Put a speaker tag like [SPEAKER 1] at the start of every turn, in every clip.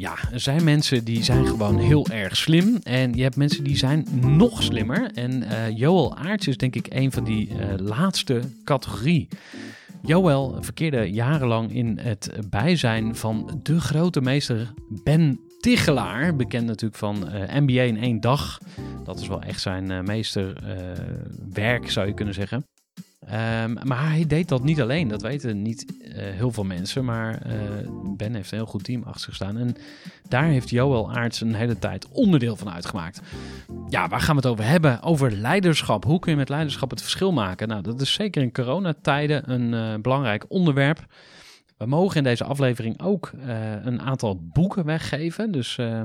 [SPEAKER 1] Ja, er zijn mensen die zijn gewoon heel erg slim. En je hebt mensen die zijn nog slimmer. En eh Joel Aarts is denk ik een van die eh, laatste categorie. Joel verkeerde jarenlang in het bijzijn van de grote meester Ben Tichelaar. Bekend natuurlijk van eh, NBA in één dag. Dat is wel echt zijn meesterwerk, zou je kunnen zeggen. Ehm, maar hij deed dat niet alleen. Dat weten niet eh, heel veel mensen. Maar eh, Ben heeft een heel goed team achter zich staan. En daar heeft Joel Aarts een hele tijd onderdeel van uitgemaakt. Ja, waar gaan we het over hebben? Over leiderschap. Hoe kun je met leiderschap het verschil maken? Nou, dat is zeker in coronatijden een eh, belangrijk onderwerp. We mogen in deze aflevering ook eh, een aantal boeken weggeven. Dus eh,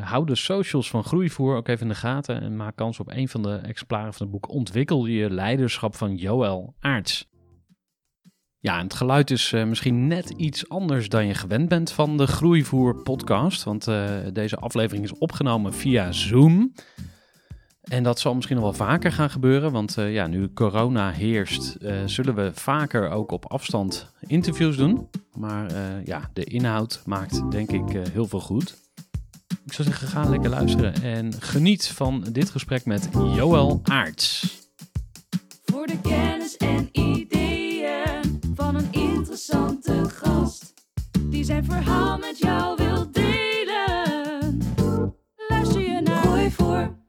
[SPEAKER 1] hou de socials van Groeivoer ook even in de gaten. En maak kans op een van de exemplaren van het boek Ontwikkel je leiderschap van Joël Aarts. Ja, en het geluid is eh, misschien net iets anders dan je gewend bent van de Groeivoer podcast. Want deze aflevering is opgenomen via Zoom. En dat zal misschien nog wel vaker gaan gebeuren, want eh, ja, nu corona heerst, eh, zullen we vaker ook op afstand interviews doen. Maar eh, ja, de inhoud maakt denk ik eh, heel veel goed. Ik zou zeggen, ga lekker luisteren en geniet van dit gesprek met Joël Aarts.
[SPEAKER 2] Voor de kennis en ideeën van een interessante gast. Die zijn verhaal met jou wil delen. Luister je naar Groeivoer.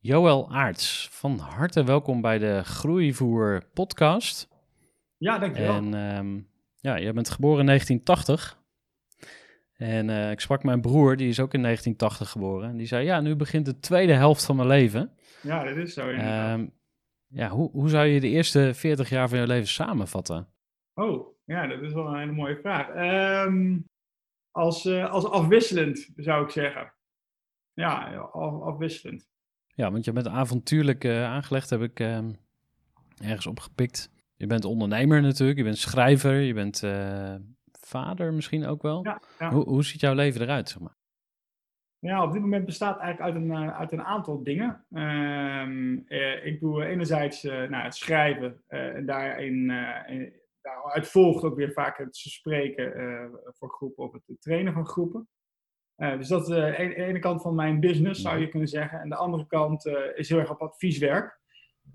[SPEAKER 1] Joël Aarts, van harte welkom bij de Groeivoer podcast.
[SPEAKER 3] Ja, dankjewel.
[SPEAKER 1] En ehm, ja, jij bent geboren in 1980. En eh, ik sprak mijn broer, die is ook in 1980 geboren. En die zei, ja, nu begint de tweede helft van mijn leven.
[SPEAKER 3] Ja, dat is zo inderdaad.
[SPEAKER 1] Ehm, ja, hoe, hoe zou je de eerste 40 jaar van je leven samenvatten?
[SPEAKER 3] oh, ja, dat is wel een hele mooie vraag. Ehm, als, eh, als afwisselend, zou ik zeggen. Ja, af- afwisselend.
[SPEAKER 1] Ja, want je bent avontuurlijk eh, aangelegd, heb ik ehm, ergens opgepikt. Je bent ondernemer natuurlijk, je bent schrijver, je bent eh, vader misschien ook wel.
[SPEAKER 3] Ja, ja.
[SPEAKER 1] Hoe, hoe ziet jouw leven eruit, zeg maar?
[SPEAKER 3] ja, op dit moment bestaat eigenlijk uit een, eh, uit een aantal dingen. Ehm, eh, ik doe enerzijds nou, het schrijven en daarin, in- daaruit volgt ook weer vaak het spreken voor groepen of het trainen van groepen. Eh, dus dat is de ene, ene kant van mijn business, zou je kunnen zeggen. En de andere kant eh, is heel erg op advieswerk.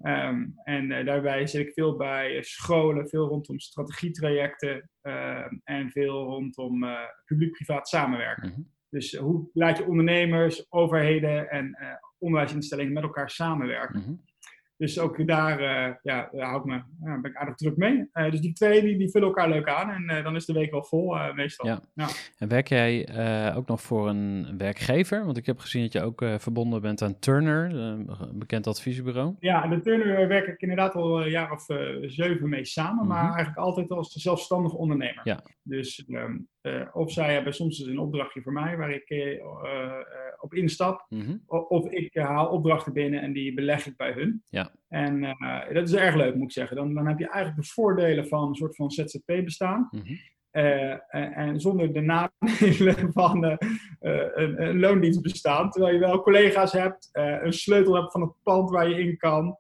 [SPEAKER 3] Ehm, en eh, daarbij zit ik veel bij eh, scholen, veel rondom strategietrajecten ehm, en veel rondom eh, publiek-privaat samenwerken.
[SPEAKER 1] Mhm.
[SPEAKER 3] Dus hoe laat je ondernemers, overheden en eh, onderwijsinstellingen met elkaar samenwerken?
[SPEAKER 1] Mhm.
[SPEAKER 3] Dus ook daar eh, ja, daar hou ik me, ja, ben ik aardig druk mee. Eh, dus die twee die, die vullen elkaar leuk aan en eh, dan is de week wel vol meestal.
[SPEAKER 1] Ja.
[SPEAKER 3] Ja.
[SPEAKER 1] En werk jij ook nog voor een werkgever? Want ik heb gezien dat je ook verbonden bent aan Turner, een bekend adviesbureau.
[SPEAKER 3] Ja, en de Turner werk ik inderdaad al een jaar of zeven mee samen, maar
[SPEAKER 1] Mhm.
[SPEAKER 3] eigenlijk altijd als zelfstandig ondernemer.
[SPEAKER 1] Ja.
[SPEAKER 3] Dus ehm, eh, of zij hebben soms dus een opdrachtje voor mij waar ik op instap, o- of ik eh, haal opdrachten binnen en die beleg ik bij hun.
[SPEAKER 1] Ja.
[SPEAKER 3] En eh, dat is erg leuk, moet ik zeggen. Dan, dan heb je eigenlijk de voordelen van een soort van ZZP-bestaan.
[SPEAKER 1] Mhm.
[SPEAKER 3] Eh, en, en zonder de nadelen van een, een loondienst bestaan. Terwijl je wel collega's hebt, een sleutel hebt van het pand waar je in kan.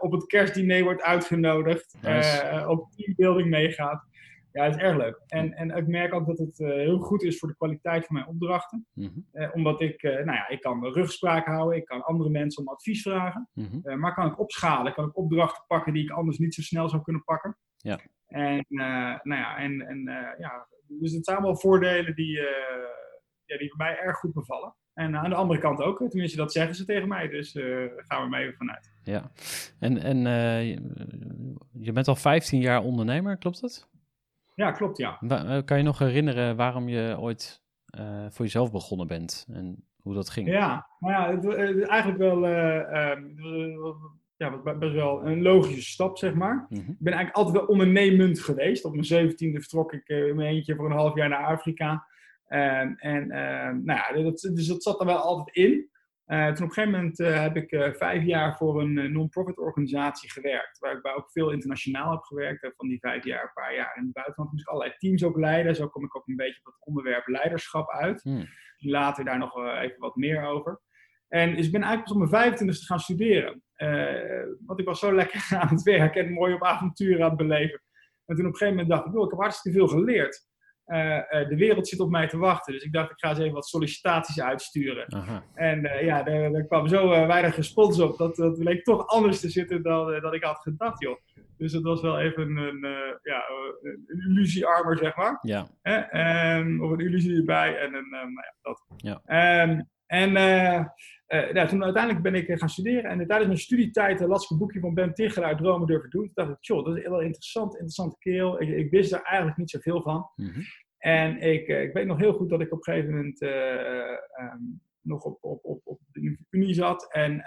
[SPEAKER 3] op het kerstdiner wordt uitgenodigd,
[SPEAKER 1] Nice.
[SPEAKER 3] eh, op teambuilding meegaat. Ja, dat is erg leuk. En, en ik merk ook dat het eh, heel goed is voor de kwaliteit van mijn opdrachten.
[SPEAKER 1] Mhm,
[SPEAKER 3] Eh, omdat ik, eh, nou ja, ik kan rugspraak houden, ik kan andere mensen om advies vragen.
[SPEAKER 1] mhm.
[SPEAKER 3] Maar kan ik opschalen, kan ik opdrachten pakken die ik anders niet zo snel zou kunnen pakken.
[SPEAKER 1] Ja.
[SPEAKER 3] En, nou ja, en, en ja, dus het zijn allemaal voordelen die, ja, die mij erg goed bevallen. En aan de andere kant ook, tenminste dat zeggen ze tegen mij, dus daar gaan we maar even vanuit.
[SPEAKER 1] Ja. En, en je bent al 15 jaar ondernemer, klopt dat?
[SPEAKER 3] Ja, klopt, ja.
[SPEAKER 1] Wa- eh, kan je nog herinneren waarom je ooit eh, voor jezelf begonnen bent en hoe dat ging?
[SPEAKER 3] Ja, maar ja, het, is eigenlijk wel, eh, ehm, ja, best wel een logische stap, zeg maar.
[SPEAKER 1] Mhm,
[SPEAKER 3] Ik ben eigenlijk altijd wel ondernemend geweest. Op mijn zeventiende vertrok ik eh, in mijn eentje voor een half jaar naar Afrika. Ehm, en ehm, nou ja, dat, dus dat zat er wel altijd in. Eh, toen op een gegeven moment eh, heb ik eh, vijf jaar voor een non-profit organisatie gewerkt. Waar ik bij ook veel internationaal heb gewerkt. Van die vijf jaar, een paar jaar in het buitenland. Moest ik allerlei teams ook leiden. Zo kom ik ook een beetje op het onderwerp leiderschap uit.
[SPEAKER 1] Hmm.
[SPEAKER 3] Later daar nog even wat meer over. En dus ik ben eigenlijk pas op mijn 25e gaan studeren. Want ik was zo lekker aan het werk en mooi op avonturen aan het beleven. En toen op een gegeven moment dacht ik, joh, ik heb hartstikke veel geleerd. Eh, eh, de wereld zit op mij te wachten. Dus ik dacht, ik ga eens even wat sollicitaties uitsturen.
[SPEAKER 1] Aha.
[SPEAKER 3] En eh, ja, daar, daar kwam zo weinig respons op. Dat, dat bleek toch anders te zitten dan, dan ik had gedacht, joh. Dus het was wel even een, eh, ja, een illusiearmer, zeg maar.
[SPEAKER 1] Ja.
[SPEAKER 3] Ehm, of een illusie erbij. En een, nou ja, dat.
[SPEAKER 1] Ja.
[SPEAKER 3] Ehm, en eh, eh, nou, toen uiteindelijk ben ik eh, gaan studeren. En tijdens mijn studietijd las ik een boekje van Ben Tichelaar, Dromen durven doen. Toen dacht ik, joh, dat is wel interessant, interessante kerel. Ik, ik wist daar eigenlijk niet zoveel van.
[SPEAKER 1] Mhm.
[SPEAKER 3] En ik, ik weet nog heel goed dat ik op een gegeven moment eh, ehm, nog op, op, op, op de Unie zat. En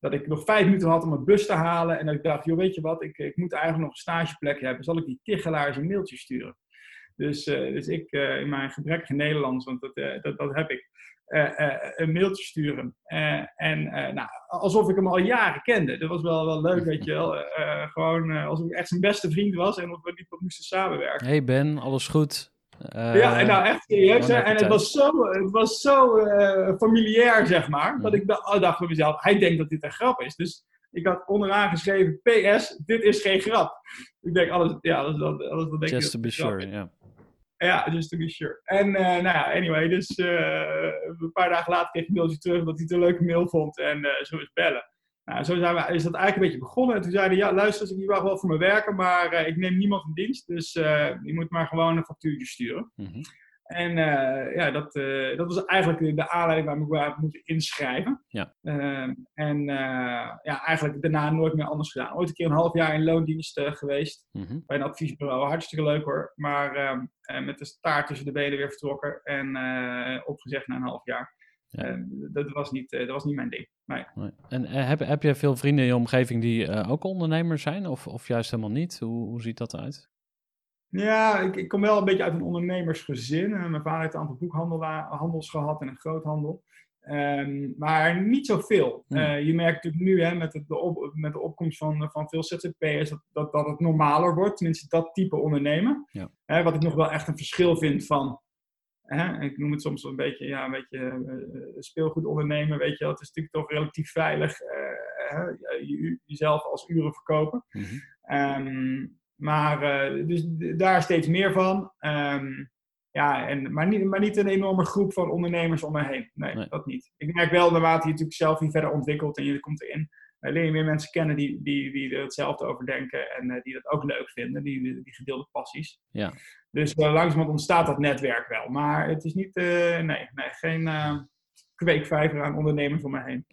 [SPEAKER 3] dat ik nog vijf minuten had om mijn bus te halen. En dat ik dacht, joh, weet je wat, ik, ik moet eigenlijk nog een stageplek hebben. Zal ik die Tichelaar eens een mailtje sturen? Dus, dus ik in mijn gebrekkige Nederlands, want dat, dat, dat heb ik, een mailtje sturen. Eh, en eh, nou, alsof ik hem al jaren kende. Dat was wel, wel leuk, weet je wel. Eh, gewoon eh, alsof ik echt zijn beste vriend was en of we niet wat moesten samenwerken.
[SPEAKER 1] Hey Ben, alles goed? Eh,
[SPEAKER 3] ja, nou echt serieus. hè. En het was zo, het was zo eh, familiair, zeg maar. Dat ik dacht, oh, dacht voor mezelf, hij denkt dat dit een grap is. Dus ik had onderaan geschreven, PS, dit is geen grap. Ik denk, alles, ja, alles, alles, alles denk ik
[SPEAKER 1] Just to be sure, ja.
[SPEAKER 3] Ja, just to be sure. En eh, nou ja, anyway, dus eh, een paar dagen later kreeg ik een mailtje terug dat hij het een leuke mail vond en eh, zo is bellen. Nou, zo zijn we, is dat eigenlijk een beetje begonnen. En toen zeiden ja, luister, je mag wel voor me werken, maar ik neem niemand in dienst. Dus je moet maar gewoon een factuurtje sturen.
[SPEAKER 1] Mhm.
[SPEAKER 3] En eh, ja, dat, eh, dat was eigenlijk de aanleiding waarom ik waar heb moeten inschrijven.
[SPEAKER 1] Ja.
[SPEAKER 3] Ehm, en eh, ja, eigenlijk daarna nooit meer anders gedaan. Ooit een keer een half jaar in loondienst geweest
[SPEAKER 1] Mhm.
[SPEAKER 3] bij een adviesbureau. Hartstikke leuk hoor. Maar ehm, eh, met de staart tussen de benen weer vertrokken en opgezegd na een half jaar.
[SPEAKER 1] Ja.
[SPEAKER 3] Eh, dat, was niet, dat was niet mijn ding. Nee.
[SPEAKER 1] Nee. En heb, heb je veel vrienden in je omgeving die ook ondernemers zijn? Of, of juist helemaal niet? Hoe, hoe ziet dat eruit?
[SPEAKER 3] Ja, ik, ik kom wel een beetje uit een ondernemersgezin. Eh, mijn vader heeft een aantal boekhandels gehad en een groothandel. Ehm, maar niet zoveel.
[SPEAKER 1] Hmm.
[SPEAKER 3] Eh, je merkt natuurlijk nu hè, met, het, de op, met de opkomst van, van veel ZZP'ers dat, dat, dat het normaler wordt. Tenminste, dat type ondernemen.
[SPEAKER 1] Ja.
[SPEAKER 3] Wat ik nog wel echt een verschil vind van... Hè, ik noem het soms een beetje, ja, een beetje eh, speelgoed ondernemen. Weet je, het is natuurlijk toch relatief veilig. eh, je- jezelf als uren verkopen. Ehm, maar eh, dus daar steeds meer van. Ehm, ja, en, maar, niet, maar niet een enorme groep van ondernemers om me heen. Nee,
[SPEAKER 1] Nee.
[SPEAKER 3] dat niet. Ik merk wel, naarmate je natuurlijk zelf je verder ontwikkelt en je komt erin, eh, leer je meer mensen kennen die, die, die er hetzelfde over denken en eh, die dat ook leuk vinden, die, die, gedeelde passies.
[SPEAKER 1] Ja.
[SPEAKER 3] Dus uh, langzamerhand ontstaat dat netwerk wel. Maar het is niet, eh, nee, nee, geen eh, kweekvijver aan ondernemers om me heen.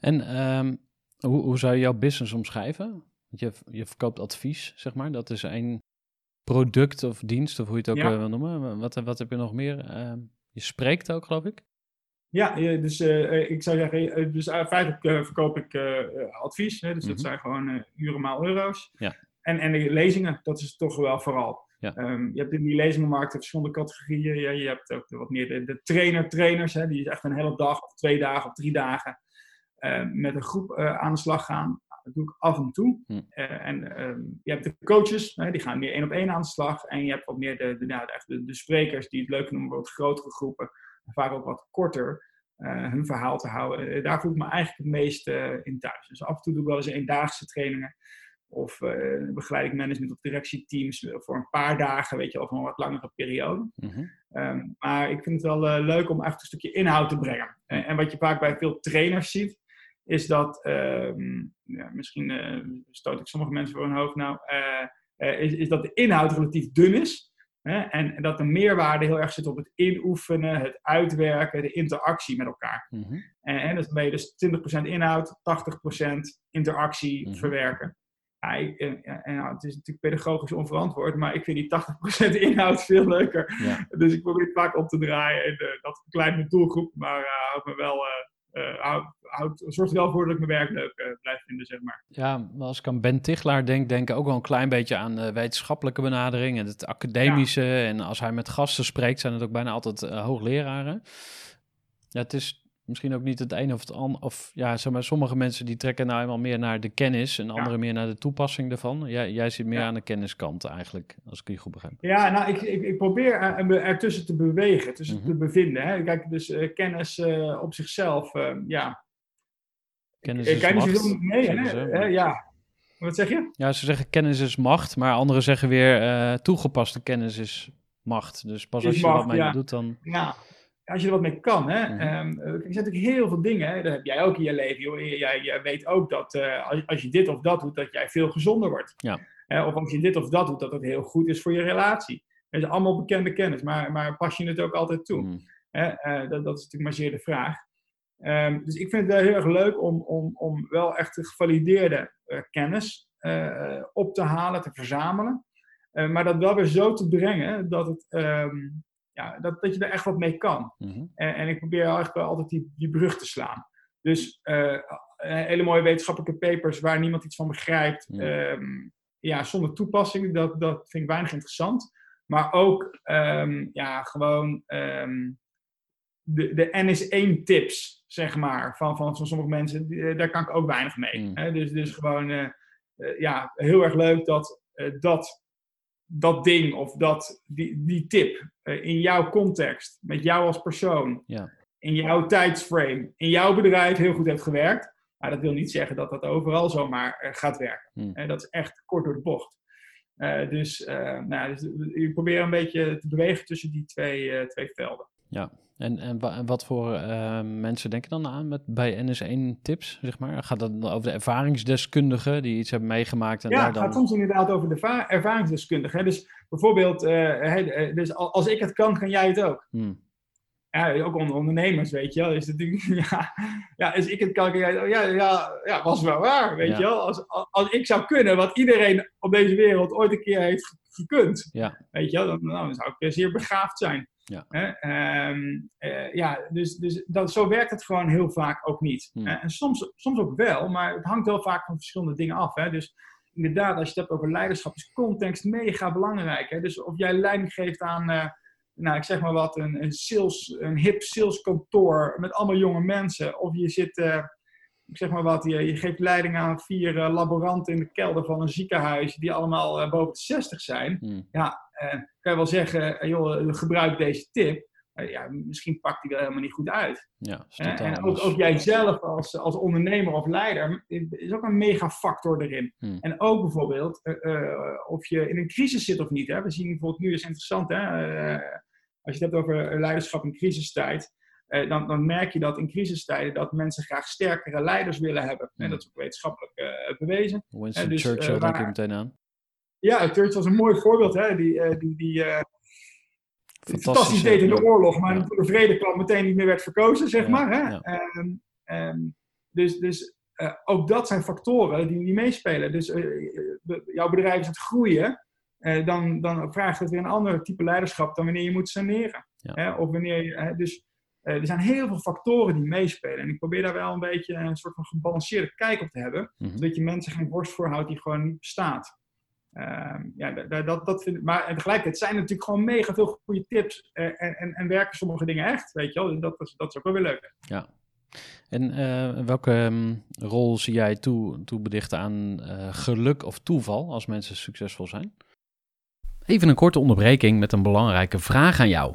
[SPEAKER 1] En ehm, hoe, hoe zou je jouw business omschrijven? Je, je verkoopt advies, zeg maar. Dat is één product of dienst, of hoe je het ook
[SPEAKER 3] Ja.
[SPEAKER 1] eh, wil noemen. Wat, wat heb je nog meer? Ehm, je spreekt ook, geloof ik.
[SPEAKER 3] Ja, eh, dus eh, eh, ik zou zeggen, eh, dus eh, feitelijk eh, verkoop ik eh, eh, advies. Hè, dus
[SPEAKER 1] Mhm.
[SPEAKER 3] dat zijn gewoon eh, uren maal euro's.
[SPEAKER 1] Ja.
[SPEAKER 3] En, en de lezingen, dat is toch wel vooral.
[SPEAKER 1] Ja.
[SPEAKER 3] Ehm, je hebt in die lezingenmarkt verschillende categorieën. Je, je hebt ook wat meer de, de trainer-trainers, hè, die echt een hele dag of twee dagen of drie dagen eh, met een groep eh, aan de slag gaan. Dat doe ik af en toe.
[SPEAKER 1] Hm.
[SPEAKER 3] Eh, en ehm, je hebt de coaches, hè, die gaan meer één op één aan de slag. En je hebt wat meer de, de, nou, de, de sprekers die het leuk noemen, wat grotere groepen. En vaak ook wat korter. eh, hun verhaal te houden. Eh, daar voel ik me eigenlijk het meest in thuis. Dus af en toe doe ik wel eens eendaagse trainingen. Of eh, begeleid ik management of directieteams voor een paar dagen, weet je, over een wat langere periode.
[SPEAKER 1] Mhm.
[SPEAKER 3] Ehm, maar ik vind het wel leuk om echt een stukje inhoud te brengen. En, en wat je vaak bij veel trainers ziet, is dat, ehm, ja, misschien eh, stoot ik sommige mensen voor hun hoofd nou, eh, eh, is, is dat de inhoud relatief dun is. Hè? En, en dat de meerwaarde heel erg zit op het inoefenen, het uitwerken, de interactie met elkaar.
[SPEAKER 1] Mhm.
[SPEAKER 3] En, en dan ben je dus 20% inhoud, 80% interactie
[SPEAKER 1] Mhm.
[SPEAKER 3] verwerken. Ja, ik, en, en, nou, het is natuurlijk pedagogisch onverantwoord, maar ik vind die 80% inhoud veel leuker.
[SPEAKER 1] Ja.
[SPEAKER 3] Dus ik probeer het vaak op te draaien en dat verkleint mijn doelgroep, maar uh, houdt me wel, uh, houd, houd, zorgt er wel voor dat ik mijn werk leuk uh, blijf vinden, zeg maar.
[SPEAKER 1] Ja, maar als ik aan Ben Tichelaar denk, denk ik ook wel een klein beetje aan de wetenschappelijke benadering en het academische. Ja. En als hij met gasten spreekt, zijn het ook bijna altijd hoogleraren. Ja, het is misschien ook niet het een of het ander. Of ja, zeg maar, sommige mensen die trekken nou eenmaal meer naar de kennis en anderen ja. meer naar de toepassing daarvan. Jij, jij zit meer ja. aan de kenniskant eigenlijk, als ik je goed begrijp.
[SPEAKER 3] Ja, nou, ik, ik, ik probeer ertussen te bewegen, tussen mm -hmm. te bevinden. Hè. Kijk, dus uh, kennis uh, op zichzelf, uh, ja.
[SPEAKER 1] Kennis is macht.
[SPEAKER 3] Hè? Hè? ja. Wat zeg je?
[SPEAKER 1] Ja, ze zeggen kennis is macht, maar anderen zeggen weer uh, toegepaste kennis is macht. Dus pas als je
[SPEAKER 3] macht,
[SPEAKER 1] wat mee
[SPEAKER 3] ja.
[SPEAKER 1] doet, dan...
[SPEAKER 3] Ja, als je er wat mee kan. Hè?
[SPEAKER 1] Mhm.
[SPEAKER 3] Um, er zijn natuurlijk heel veel dingen. Hè? Dat heb jij ook in je leven. Joh. Jij, jij weet ook dat uh, als, als, je dit of dat doet, dat jij veel gezonder wordt.
[SPEAKER 1] Ja.
[SPEAKER 3] Uh, of als je dit of dat doet, dat het heel goed is voor je relatie. Dat is allemaal bekende kennis. Maar, maar pas je het ook altijd toe?
[SPEAKER 1] Mhm.
[SPEAKER 3] Uh, dat, dat is natuurlijk maar zeer de vraag. Um, dus ik vind het wel heel erg leuk om, om, om wel echt de gevalideerde kennis op te halen, te verzamelen. Maar dat wel weer zo te brengen dat, het, um, ja, dat, dat je er echt wat mee kan.
[SPEAKER 1] Mm-hmm.
[SPEAKER 3] En, en, ik probeer eigenlijk wel altijd die, die brug te slaan. Dus uh, hele mooie wetenschappelijke papers waar niemand iets van begrijpt.
[SPEAKER 1] Mm.
[SPEAKER 3] Um, ja, zonder toepassing, dat, dat vind ik weinig interessant. Maar ook um, ja, gewoon de, de NS1 tips, zeg maar, van, van, van sommige mensen, die, daar kan ik ook weinig mee.
[SPEAKER 1] Mm.
[SPEAKER 3] Hè? Dus, dus gewoon, uh, uh, ja, heel erg leuk dat uh, dat, dat ding of dat, die, die tip in jouw context, met jou als persoon,
[SPEAKER 1] ja.
[SPEAKER 3] in jouw tijdsframe, in jouw bedrijf heel goed heeft gewerkt. Maar dat wil niet zeggen dat dat overal zomaar gaat werken.
[SPEAKER 1] Mm.
[SPEAKER 3] dat is echt kort door de bocht. dus, nou, dus ik probeer een beetje te bewegen tussen die twee, twee velden.
[SPEAKER 1] Ja, en, en wat voor uh, mensen denken dan aan met, bij NS1 tips, zeg maar? Gaat dat over de ervaringsdeskundigen die iets hebben meegemaakt? En
[SPEAKER 3] ja,
[SPEAKER 1] daar
[SPEAKER 3] het
[SPEAKER 1] dan...
[SPEAKER 3] gaat soms inderdaad over de ervaringsdeskundigen. Dus bijvoorbeeld, uh, dus als ik het kan, kan jij het ook.
[SPEAKER 1] Hmm.
[SPEAKER 3] Ja, ook onder ondernemers, weet je wel. Is natuurlijk, ja, ja, als ik het kan, kan jij het ook. Ja, ja, ja, was wel waar, weet
[SPEAKER 1] Ja.
[SPEAKER 3] je wel. Als, als ik zou kunnen wat iedereen op deze wereld ooit een keer heeft gekund,
[SPEAKER 1] Ja,
[SPEAKER 3] weet je wel, dan, dan zou ik zeer begaafd zijn.
[SPEAKER 1] Ja.
[SPEAKER 3] Hè? Ehm, eh, ja, dus, dus dat, zo werkt het gewoon heel vaak ook niet.
[SPEAKER 1] Hmm.
[SPEAKER 3] Eh, en soms, soms ook wel, maar het hangt wel vaak van verschillende dingen af. Hè? Dus inderdaad, als je het hebt over leiderschap, is context mega belangrijk. Hè? Dus of jij leiding geeft aan, eh, nou, ik zeg maar wat, een, een, sales, een hip saleskantoor met allemaal jonge mensen. Of je zit, ik zeg maar wat, je, je geeft leiding aan vier eh, laboranten in de kelder van een ziekenhuis, die allemaal eh, boven de 60 zijn
[SPEAKER 1] hmm.
[SPEAKER 3] uh, kan je wel zeggen, joh, gebruik deze tip. Ja, misschien pakt die wel helemaal niet goed uit.
[SPEAKER 1] ja
[SPEAKER 3] en ook, ook jij zelf als, als ondernemer of leider is ook een mega factor erin.
[SPEAKER 1] Hmm.
[SPEAKER 3] En ook bijvoorbeeld of je in een crisis zit of niet. Hè? We zien bijvoorbeeld nu, is interessant, hè? als je het hebt over leiderschap in crisistijd. Dan, dan merk je dat in crisistijden dat mensen graag sterkere leiders willen hebben.
[SPEAKER 1] Hmm.
[SPEAKER 3] En dat is ook wetenschappelijk bewezen.
[SPEAKER 1] Winston
[SPEAKER 3] dus,
[SPEAKER 1] Churchill denk ik meteen aan.
[SPEAKER 3] Ja, Churchill was een mooi voorbeeld. Hè? Die, die, die fantastisch deed in de oorlog, maar
[SPEAKER 1] Ja.
[SPEAKER 3] toen de vrede kwam meteen niet meer werd verkozen, zeg
[SPEAKER 1] Ja,
[SPEAKER 3] maar. Hè?
[SPEAKER 1] ja.
[SPEAKER 3] Ehm, ehm, dus dus uh, ook dat zijn factoren die, die meespelen. Dus uh, jouw bedrijf is aan het groeien, uh, dan, dan vraagt het weer een ander type leiderschap dan wanneer je moet saneren. Hè? Of wanneer je, dus er zijn heel veel factoren die meespelen. En ik probeer daar wel een beetje een soort van gebalanceerde kijk op te hebben,
[SPEAKER 1] Mhm.
[SPEAKER 3] zodat je mensen geen borst voorhoudt die gewoon niet bestaat. Ehm, ja, da- da- dat, dat vind ik, maar en tegelijkertijd zijn er natuurlijk gewoon mega veel goede tips eh, en, en, en werken sommige dingen echt, weet je wel. Dus dat, is, dat is ook wel weer leuk.
[SPEAKER 1] Ja. En eh, welke ehm, rol zie jij toe, toebedichten aan eh, geluk of toeval als mensen succesvol zijn? Even een korte onderbreking met een belangrijke vraag aan jou.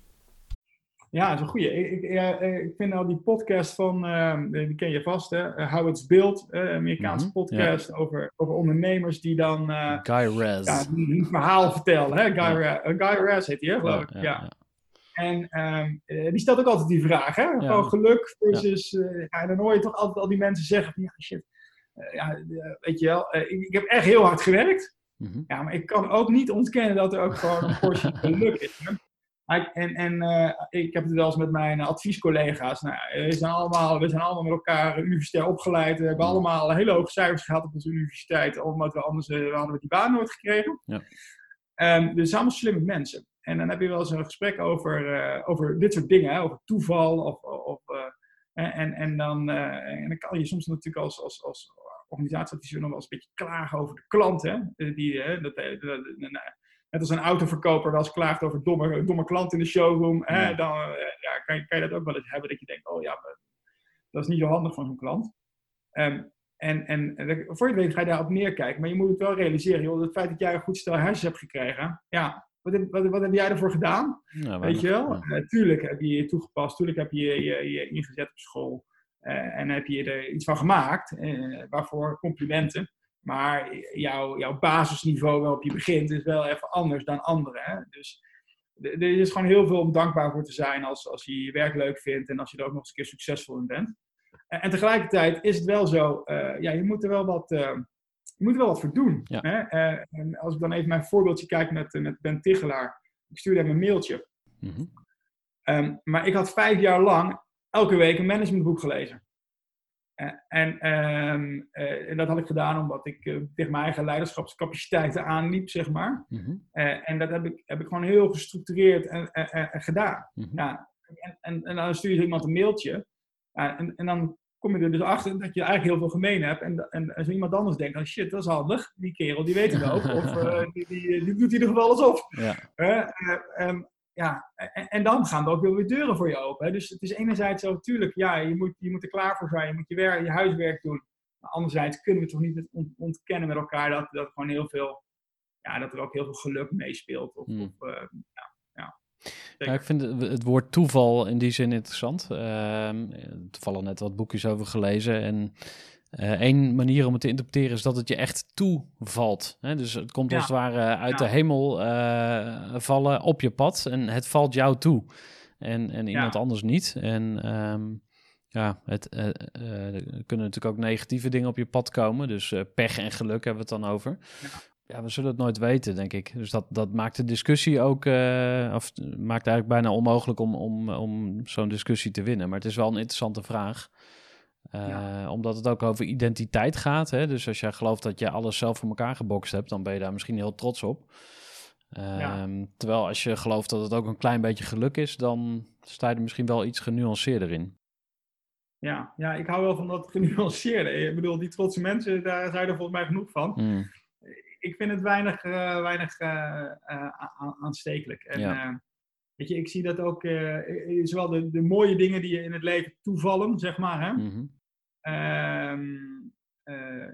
[SPEAKER 3] Ja, dat is een goeie. Ik, ik, eh, ik vind al die podcast van, uh, die ken je vast, hè? Uh, How It's Built, uh, Amerikaanse
[SPEAKER 1] Mhm,
[SPEAKER 3] podcast over, over ondernemers die dan
[SPEAKER 1] Guy Raz.
[SPEAKER 3] ja, een verhaal vertellen. Hè? Guy, Ra- Guy Raz heet hij, hè, ik.
[SPEAKER 1] Ja,
[SPEAKER 3] Ja,
[SPEAKER 1] ja,
[SPEAKER 3] En ehm, die stelt ook altijd die vraag, hè? Gewoon geluk versus... Ja. en dan hoor je toch altijd al die mensen zeggen van, ja, shit, ja, weet je wel, ik, ik heb echt heel hard gewerkt.
[SPEAKER 1] Mhm.
[SPEAKER 3] Ja, maar ik kan ook niet ontkennen dat er ook gewoon een portie geluk is. En, en uh, ik heb het wel eens met mijn adviescollega's. Nou, we, zijn allemaal, we zijn allemaal met elkaar universitair opgeleid. We hebben allemaal hele hoge cijfers gehad op onze universiteit. Omdat we anders uh, hadden we die baan nooit gekregen.
[SPEAKER 1] Ja.
[SPEAKER 3] Um, dus allemaal slimme mensen. En dan heb je wel eens een gesprek over, uh, over dit soort dingen. Hè? Over toeval. Of, of, en, en, dan, en dan kan je soms natuurlijk als, als, als organisatieadviseur nog wel eens een beetje klagen over de klant. Hè? Die, dat, dat, dat, Net als een autoverkoper wel eens klaagt over domme, domme klant in de showroom. Hè,
[SPEAKER 1] Ja.
[SPEAKER 3] dan eh, ja, kan, je, kan je dat ook wel eens hebben. Dat je denkt, oh ja, maar dat is niet zo handig van zo'n klant. Um, en, en, en voor je weet ga je daarop neerkijken. Maar je moet het wel realiseren. Joh, het feit dat jij een goed stel hersens hebt gekregen. Ja, wat heb, wat, wat heb jij ervoor gedaan?
[SPEAKER 1] Ja,
[SPEAKER 3] Weet je wel?
[SPEAKER 1] ja.
[SPEAKER 3] Uh, tuurlijk heb je je toegepast. Tuurlijk heb je je, je, je ingezet op school. Uh, en heb je er iets van gemaakt. Uh, waarvoor complimenten. Maar jouw, jouw basisniveau waarop je begint is wel even anders dan anderen. Hè? Dus er is gewoon heel veel om dankbaar voor te zijn als, als je je werk leuk vindt en als je er ook nog eens een keer succesvol in bent. En, en tegelijkertijd is het wel zo, uh, ja, je moet er wel wat, uh, je moet er wel wat voor doen.
[SPEAKER 1] Ja.
[SPEAKER 3] Hè? Uh, en als ik dan even mijn voorbeeldje kijk met, met Ben Tichelaar, ik stuurde hem een mailtje.
[SPEAKER 1] Mm -hmm.
[SPEAKER 3] um, maar ik had vijf jaar lang elke week een managementboek gelezen. Uh, en, um, uh, en, dat had ik gedaan omdat ik uh, tegen mijn eigen leiderschapscapaciteiten aanliep, zeg maar.
[SPEAKER 1] Mm -hmm.
[SPEAKER 3] en dat heb ik, heb ik gewoon heel gestructureerd en, en gedaan.
[SPEAKER 1] Mm -hmm.
[SPEAKER 3] ja, en, en, en, dan stuur je iemand een mailtje. en, en dan kom je er dus achter dat je eigenlijk heel veel gemeen hebt. En, en als iemand anders denkt, oh shit, dat is handig. Die kerel, die weet het ook. Of die, die, die, doet in ieder geval alsof.
[SPEAKER 1] Ja.
[SPEAKER 3] Um, ja, en, en, dan gaan er ook weer deuren voor je open. Hè? Dus het is enerzijds zo, natuurlijk, ja, je moet, je moet er klaar voor zijn. Je moet je, werk, je huiswerk doen. Maar anderzijds kunnen we toch niet ontkennen met elkaar dat, dat gewoon heel veel, ja, dat er ook heel veel geluk meespeelt. Of,
[SPEAKER 1] Hmm.
[SPEAKER 3] of uh, ja, ja.
[SPEAKER 1] Ja, ik vind het, het, woord toeval in die zin interessant. Uh, toevallig net wat boekjes over gelezen. En uh, één manier om het te interpreteren is dat het je echt toevalt. Hè? Dus het komt
[SPEAKER 3] Ja.
[SPEAKER 1] als het ware uit
[SPEAKER 3] Ja.
[SPEAKER 1] de hemel uh, vallen op je pad. En het valt jou toe. En, en iemand
[SPEAKER 3] Ja.
[SPEAKER 1] anders niet. En um, ja, het, uh, er kunnen natuurlijk ook negatieve dingen op je pad komen. Dus pech en geluk hebben we het dan over.
[SPEAKER 3] Ja.
[SPEAKER 1] We zullen het nooit weten, denk ik. Dus dat, dat maakt de discussie ook, of maakt eigenlijk bijna onmogelijk om, om, om zo'n discussie te winnen. Maar het is wel een interessante vraag. Uh, ja. Omdat het ook over identiteit gaat. Hè? Dus als jij gelooft dat je alles zelf voor elkaar gebokst hebt, dan ben je daar misschien heel trots op. Ja. Terwijl als je gelooft dat het ook een klein beetje geluk is, dan sta je er misschien wel iets genuanceerder in.
[SPEAKER 3] Ja, ja, ik hou wel van dat genuanceerde. Ik bedoel, die trotse mensen, daar zijn er volgens mij genoeg van.
[SPEAKER 1] Mm.
[SPEAKER 3] Ik vind het weinig, uh, weinig uh, aanstekelijk. En,
[SPEAKER 1] ja.
[SPEAKER 3] weet je, ik zie dat ook, zowel de, de mooie dingen die je in het leven toevallen, zeg maar. Hè?
[SPEAKER 1] Mm -hmm.
[SPEAKER 3] Um,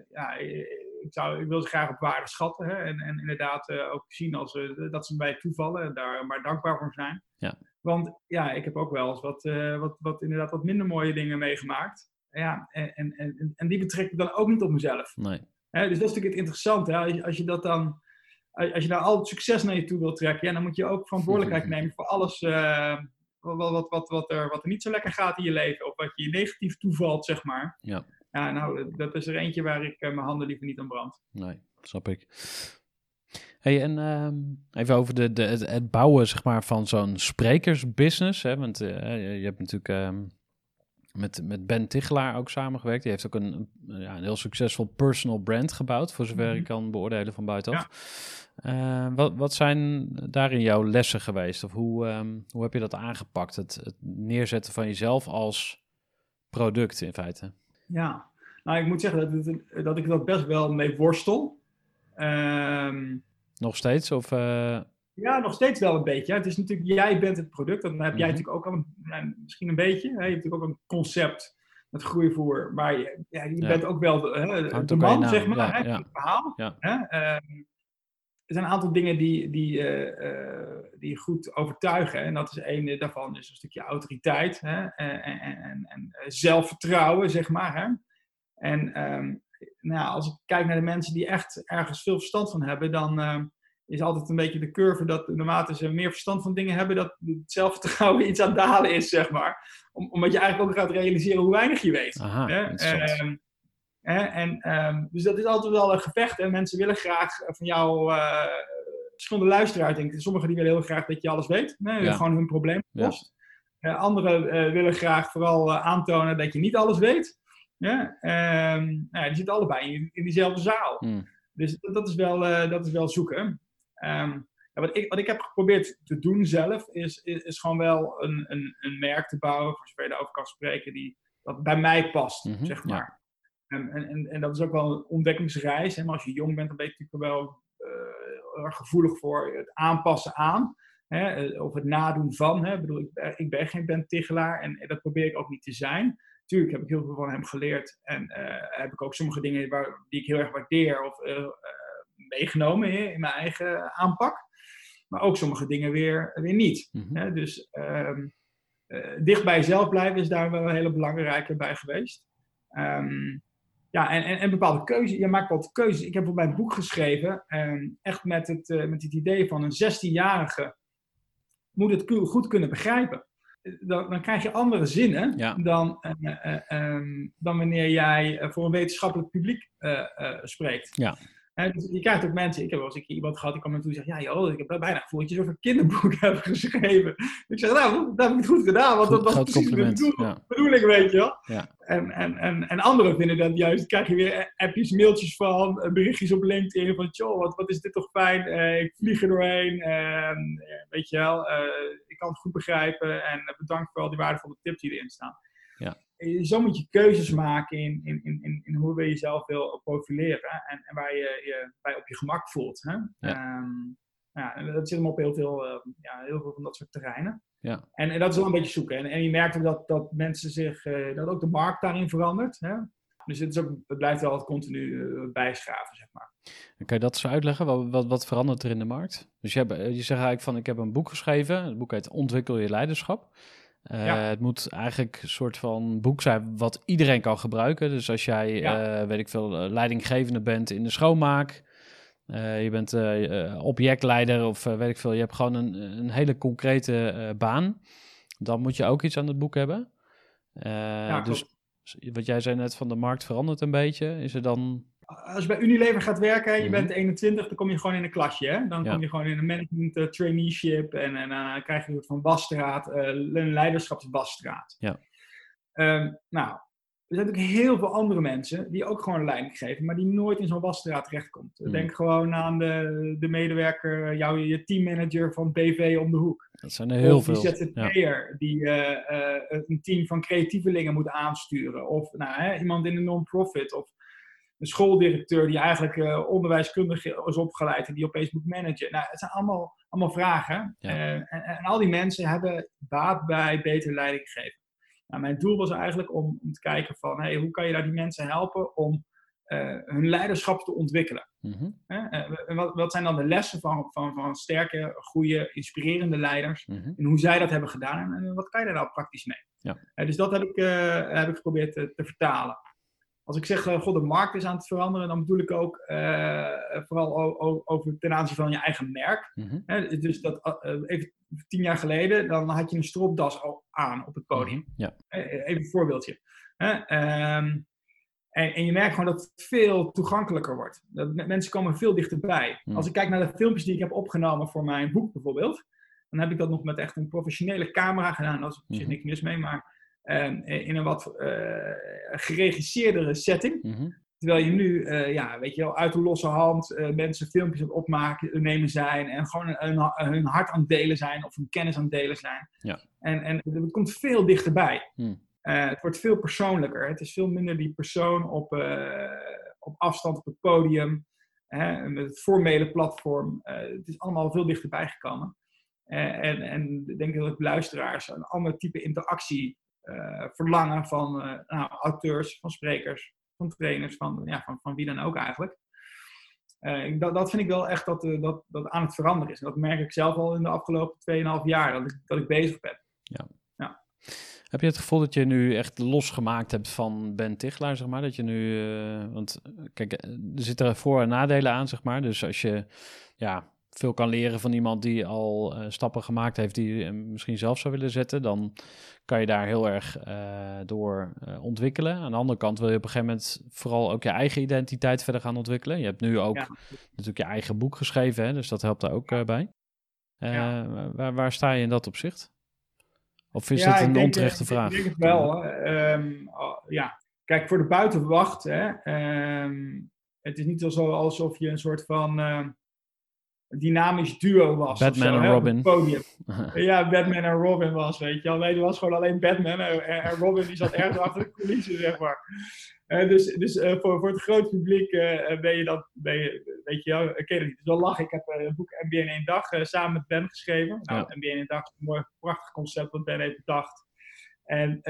[SPEAKER 3] ja, ik, zou, ik wil ze graag op waarde schatten. Hè? En, en inderdaad ook zien als, dat ze bij toevallen en daar maar dankbaar voor zijn.
[SPEAKER 1] Ja.
[SPEAKER 3] Want ja, ik heb ook wel eens wat, wat, wat, inderdaad wat minder mooie dingen meegemaakt. Ja, en, en, en, en die betrek ik dan ook niet op mezelf.
[SPEAKER 1] Nee.
[SPEAKER 3] He, dus dat is natuurlijk het interessante. Hè? Als, je, als je dat dan, als je daar al het succes naar je toe wilt trekken, ja, dan moet je ook verantwoordelijkheid nemen voor alles, uh, wat, wat, wat, wat, er, wat er niet zo lekker gaat in je leven. Of wat je negatief toevalt, zeg maar.
[SPEAKER 1] Ja.
[SPEAKER 3] Ja, nou, dat is er eentje waar ik eh, mijn handen liever niet aan brand.
[SPEAKER 1] Nee, snap ik. Hey, en ehm, even over de, de, het, bouwen zeg maar, van zo'n sprekersbusiness. Hè? Want eh, je hebt natuurlijk ehm, met, met Ben Tichelaar ook samengewerkt. Die heeft ook een, een, ja, een heel succesvol personal brand gebouwd, voor zover
[SPEAKER 3] Mhm.
[SPEAKER 1] ik kan beoordelen van buitenaf. Eh, wat, wat zijn daarin jouw lessen geweest? Of hoe, ehm, hoe heb je dat aangepakt? Het, het neerzetten van jezelf als product in feite.
[SPEAKER 3] Ja, nou, ik moet zeggen dat, het, dat ik dat best wel mee worstel. Ehm,
[SPEAKER 1] Nog steeds? Of, eh,
[SPEAKER 3] Ja, nog steeds wel een beetje. Het is natuurlijk, jij bent het product. Dan heb jij
[SPEAKER 1] Mhm.
[SPEAKER 3] natuurlijk ook al een, misschien een beetje. Hè? Je hebt natuurlijk ook een concept met groeivoer. Maar je, ja, je
[SPEAKER 1] Ja.
[SPEAKER 3] bent ook wel de, hè, de man, zeg maar.
[SPEAKER 1] ja,
[SPEAKER 3] hè, het verhaal. Hè? Ehm, er zijn een aantal dingen die, die, eh, eh, die goed overtuigen. En dat is een daarvan is een stukje autoriteit. Hè? En, en, en, en zelfvertrouwen, zeg maar. Hè? En ehm, nou, als ik kijk naar de mensen die echt ergens veel verstand van hebben, dan ehm, is altijd een beetje de curve dat naarmate ze meer verstand van dingen hebben, dat het zelfvertrouwen iets aan het dalen is, zeg maar. Om, omdat je eigenlijk ook gaat realiseren hoe weinig je weet.
[SPEAKER 1] aha,
[SPEAKER 3] hè? Ehm, hè? En, ehm, dus dat is altijd wel een gevecht. En mensen willen graag van jou, eh verschillende luisteraars, denk ik. Sommigen die willen heel graag dat je alles weet.
[SPEAKER 1] Ja.
[SPEAKER 3] Gewoon hun probleem
[SPEAKER 1] Ja.
[SPEAKER 3] oplost. Eh, anderen eh, willen graag vooral aantonen dat je niet alles weet. Ja? Ehm, nou ja, die zitten allebei in, in diezelfde zaal.
[SPEAKER 1] Hmm.
[SPEAKER 3] Dus dat, dat is wel, dat is wel zoeken. Ehm, ja, wat, ik, wat ik heb geprobeerd te doen zelf, is, is, is gewoon wel een, een, een merk te bouwen, voor zover je daarover kan spreken, die, dat bij mij past,
[SPEAKER 1] Mhm,
[SPEAKER 3] zeg
[SPEAKER 1] ja.
[SPEAKER 3] maar. En, en, en, en dat is ook wel een ontdekkingsreis. Hè? Maar als je jong bent, dan ben je natuurlijk wel eh, erg gevoelig voor het aanpassen aan. Hè? eh, Of het nadoen van. Hè? Ik, bedoel, ik, ben, ik ben geen Ben Tichelaar en dat probeer ik ook niet te zijn. Tuurlijk heb ik heel veel van hem geleerd. En eh, heb ik ook sommige dingen waar, die ik heel erg waardeer of eh, eh, meegenomen in mijn eigen aanpak. Maar ook sommige dingen weer, weer niet.
[SPEAKER 1] Mhm.
[SPEAKER 3] Hè? Dus ehm, eh, dicht bij jezelf blijven is daar wel een hele belangrijke bij geweest. Ehm, ja, en, en, en bepaalde keuzes. Je maakt wat keuzes. Ik heb bijvoorbeeld een boek geschreven, ehm, echt met het, eh, met het idee van een 16-jarige moet het goed kunnen begrijpen. Dan, dan krijg je andere zinnen
[SPEAKER 1] Ja.
[SPEAKER 3] dan, eh, dan wanneer jij voor een wetenschappelijk publiek spreekt.
[SPEAKER 1] Ja.
[SPEAKER 3] Dus je krijgt ook mensen, ik heb wel eens een keer iemand gehad die kwam me toe en zegt, ja joh, ik heb bijna gevoeld dat je zo'n kinderboek hebt geschreven. Ik zeg, nou, dat heb ik goed gedaan, want
[SPEAKER 1] Goed-
[SPEAKER 3] dat was precies de
[SPEAKER 1] ja.
[SPEAKER 3] bedoeling, weet je wel.
[SPEAKER 1] Ja.
[SPEAKER 3] En, en, en, en anderen vinden dat juist, krijg je weer appjes, mailtjes van, eh, berichtjes op LinkedIn van, joh, wat, wat is dit toch fijn, eh, ik vlieg er doorheen, en, eh, weet je wel, ik kan het goed begrijpen en bedankt voor al die waardevolle tips die erin staan.
[SPEAKER 1] Ja.
[SPEAKER 3] Eh, Zo moet je keuzes maken in, in, in, in, in hoe je jezelf wil profileren en, en waar je je bij op je gemak voelt. Hè? Ehm, ja, en dat zit hem op heel veel, eh, ja, heel veel van dat soort terreinen.
[SPEAKER 1] Ja.
[SPEAKER 3] En, en dat is wel een beetje zoeken. En, en je merkt ook dat, dat mensen zich, eh, dat ook de markt daarin verandert. Hè? Dus het, is ook, het blijft wel altijd continu bijschaven, zeg maar.
[SPEAKER 1] Kan je dat eens uitleggen? Wat, wat, wat verandert er in de markt? Dus je, hebt, je zegt eigenlijk van, ik heb een boek geschreven. Het boek heet Ontwikkel je leiderschap. Eh,
[SPEAKER 3] Ja.
[SPEAKER 1] Het moet eigenlijk een soort van boek zijn wat iedereen kan gebruiken. Dus als jij,
[SPEAKER 3] Ja.
[SPEAKER 1] eh, weet ik veel, eh, leidinggevende bent in de schoonmaak... eh, je bent objectleider of weet ik veel. Je hebt gewoon een, een hele concrete baan. Dan moet je ook iets aan het boek hebben.
[SPEAKER 3] Ja,
[SPEAKER 1] dus wat jij zei net van de markt verandert een beetje. Is er dan...
[SPEAKER 3] Als je bij Unilever gaat werken, je
[SPEAKER 1] Mhm.
[SPEAKER 3] bent 21, dan kom je gewoon in een klasje. Hè? Dan
[SPEAKER 1] Ja.
[SPEAKER 3] kom je gewoon in een management eh, traineeship en, en dan krijg je een van wasstraat, eh, een leiderschapswasstraat.
[SPEAKER 1] Ja.
[SPEAKER 3] Ehm, nou, er zijn natuurlijk heel veel andere mensen die ook gewoon leiding geven, maar die nooit in zo'n wasstraat terechtkomt.
[SPEAKER 1] Mhm.
[SPEAKER 3] Denk gewoon aan de, de medewerker, jouw, je teammanager van BV om de hoek.
[SPEAKER 1] Dat zijn er heel
[SPEAKER 3] of
[SPEAKER 1] veel.
[SPEAKER 3] die
[SPEAKER 1] Ja.
[SPEAKER 3] ZZP'er die eh, eh, een team van creatievelingen moet aansturen. Of nou, hè, iemand in een non-profit. Of een schooldirecteur die eigenlijk eh, onderwijskundig is opgeleid en die opeens moet managen. Nou, het zijn allemaal, allemaal vragen.
[SPEAKER 1] Ja.
[SPEAKER 3] Eh, en, en al die mensen hebben baat bij beter leiding geven. Nou, mijn doel was eigenlijk om, om te kijken van hey, hoe kan je daar die mensen helpen om eh, hun leiderschap te ontwikkelen.
[SPEAKER 1] Mhm,
[SPEAKER 3] wat, wat zijn dan de lessen van, van, van sterke, goede, inspirerende leiders?
[SPEAKER 1] mhm.
[SPEAKER 3] En hoe zij dat hebben gedaan en, en wat kan je daar nou praktisch mee?
[SPEAKER 1] Ja.
[SPEAKER 3] Dus dat heb ik, heb ik geprobeerd te, te vertalen. Als ik zeg, uh, god, de markt is aan het veranderen, dan bedoel ik ook uh, vooral over ten aanzien van je eigen merk. Mm -hmm. dus dat, uh, even tien jaar geleden, dan had je een stropdas aan op het podium.
[SPEAKER 1] Mhm, ja.
[SPEAKER 3] Even een voorbeeldje. Um, en, en, je merkt gewoon dat het veel toegankelijker wordt. Dat mensen komen veel dichterbij. Mm. Als ik kijk naar de filmpjes die ik heb opgenomen voor mijn boek bijvoorbeeld, dan heb ik dat nog met echt een professionele camera gedaan. Daar is -hmm. niks mis mee, maar in een wat uh, geregisseerdere setting.
[SPEAKER 1] Mm -hmm.
[SPEAKER 3] Terwijl je nu, uh, ja, weet je wel, uit de losse hand uh, mensen filmpjes aan het opmaken, nemen zijn en gewoon hun, hun hart aan het delen zijn of hun kennis aan het delen zijn.
[SPEAKER 1] Ja.
[SPEAKER 3] En, en het komt veel dichterbij.
[SPEAKER 1] Mm.
[SPEAKER 3] Uh, het wordt veel persoonlijker. Het is veel minder die persoon op, op afstand op het podium, hè, met het formele platform. het is allemaal veel dichterbij gekomen. en, en ik denk dat luisteraars een ander type interactie verlangen van nou, auteurs, van sprekers, van trainers, van, ja, van, van wie dan ook eigenlijk. Uh, dat, dat vind ik wel echt dat, uh, dat dat aan het veranderen is. En dat merk ik zelf al in de afgelopen 2,5 jaar, dat ik, dat ik bezig ben.
[SPEAKER 1] Ja.
[SPEAKER 3] ja.
[SPEAKER 1] Heb je het gevoel dat je nu echt losgemaakt hebt van Ben Tichelaar, zeg maar? Dat je nu, uh, want kijk, er zitten voor- en nadelen aan, zeg maar. Dus als je, ja, veel kan leren van iemand die al uh, stappen gemaakt heeft die je misschien zelf zou willen zetten, dan kan je daar heel erg uh, door uh, ontwikkelen. Aan de andere kant wil je op een gegeven moment vooral ook je eigen identiteit verder gaan ontwikkelen. Je hebt nu ook ja. natuurlijk je eigen boek geschreven, hè, dus dat helpt daar ook bij. Ja. Waar, waar, sta je in dat opzicht? Of is
[SPEAKER 3] ja,
[SPEAKER 1] het een
[SPEAKER 3] denk,
[SPEAKER 1] onterechte
[SPEAKER 3] ik,
[SPEAKER 1] vraag?
[SPEAKER 3] Ik denk het wel. Um, oh, ja, kijk, voor de buitenwacht, hè, um, het is niet zo alsof je een soort van uh, dynamisch duo was.
[SPEAKER 1] Batman
[SPEAKER 3] zo,
[SPEAKER 1] en
[SPEAKER 3] hè,
[SPEAKER 1] Robin.
[SPEAKER 3] podium. ja, Batman en Robin was, weet je wel. Nee, er was gewoon alleen Batman en, en Robin die zat ergens achter de coulissen, zeg maar. Uh, dus dus uh, voor, voor het grote publiek uh, ben je dat, ben je, weet je wel, ik ken het niet. Dus wel lachen. Ik heb een boek in één dag samen met Ben geschreven. Nou,
[SPEAKER 1] Ja.
[SPEAKER 3] In één dag is een mooi, prachtig concept wat Ben heeft bedacht. En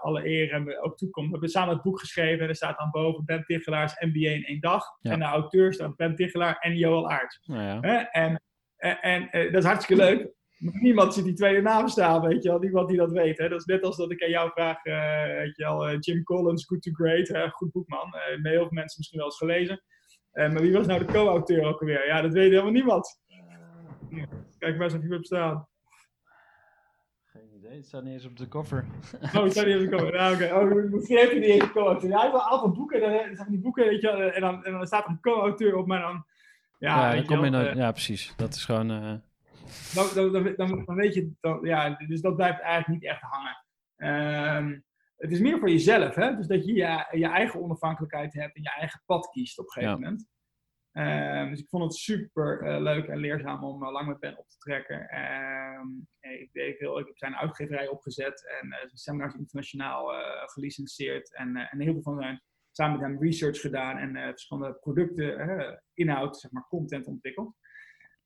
[SPEAKER 3] alle eer en ook toekomst. We hebben samen het boek geschreven. En er staat dan boven Ben Tichelaars NBA in één dag.
[SPEAKER 1] Ja.
[SPEAKER 3] En de auteur staat Ben Tichelaar en Joel Aert.
[SPEAKER 1] Nou ja.
[SPEAKER 3] En, en, en eh, dat is hartstikke leuk. Maar niemand ziet die tweede naam staan, weet je wel. Niemand die dat weet. Hè? Dat is net als dat ik aan jou vraag, uh, weet je wel, uh, Jim Collins, Good to Great. Hè? Goed boek, man. Uh, heel veel mensen misschien wel eens gelezen. maar wie was nou de co-auteur ook alweer? Ja, dat weet helemaal niemand. Kijk waar ze niet op staan.
[SPEAKER 1] Geen idee, het staat niet eens op de cover.
[SPEAKER 3] Oh, het staat niet op de cover. Nou, oké. Okay. Oh, misschien heeft hij niet eens co-auteur. Hij heeft wel een aantal boeken. Dan zijn die boeken, weet je wel. En dan, en dan staat er een co-auteur op, maar dan... Ja,
[SPEAKER 1] ja, dan kom je naar, ja, precies. Dat is gewoon... Uh...
[SPEAKER 3] Dan, dan, dan, dan, dan weet je... Dan, ja, dus dat blijft eigenlijk niet echt hangen. Um, het is meer voor jezelf, hè? Dus dat je, je je eigen onafhankelijkheid hebt en je eigen pad kiest op een gegeven
[SPEAKER 1] Ja.
[SPEAKER 3] moment. Um, dus ik vond het super uh, leuk en leerzaam om uh, lang met Ben op te trekken. Um, ik, deed ik heb zijn uitgeverij opgezet en uh, zijn seminars internationaal gelicenseerd. En, en heel veel van zijn, samen met hem research gedaan en verschillende producten, inhoud, zeg maar, content ontwikkeld.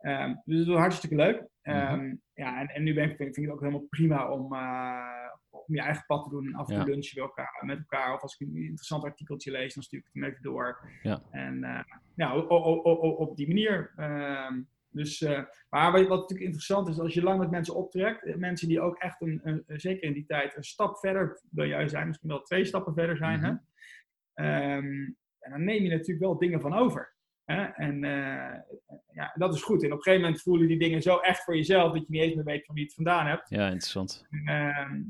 [SPEAKER 3] Um, dus dat was hartstikke leuk. Um, ja, en, en, nu ben ik, vind ik het ook helemaal prima om, uh, om je eigen pad te doen. En af en toe ja. lunchen met elkaar, met elkaar. Of als ik een interessant artikeltje lees, dan stuur ik het hem even door.
[SPEAKER 1] Ja.
[SPEAKER 3] En uh, ja, o, o, o, op die manier. Um, dus, uh, maar wat, wat, natuurlijk interessant is, als je lang met mensen optrekt, mensen die ook echt, een, een, zeker in die tijd, een stap verder dan jij zijn, misschien wel twee stappen verder zijn, mm-hmm. hè? en dan neem je natuurlijk wel dingen van over. Hè? En uh, ja, dat is goed. En op een gegeven moment voelen die dingen zo echt voor jezelf dat je niet eens meer weet van wie het vandaan hebt.
[SPEAKER 1] Ja, interessant.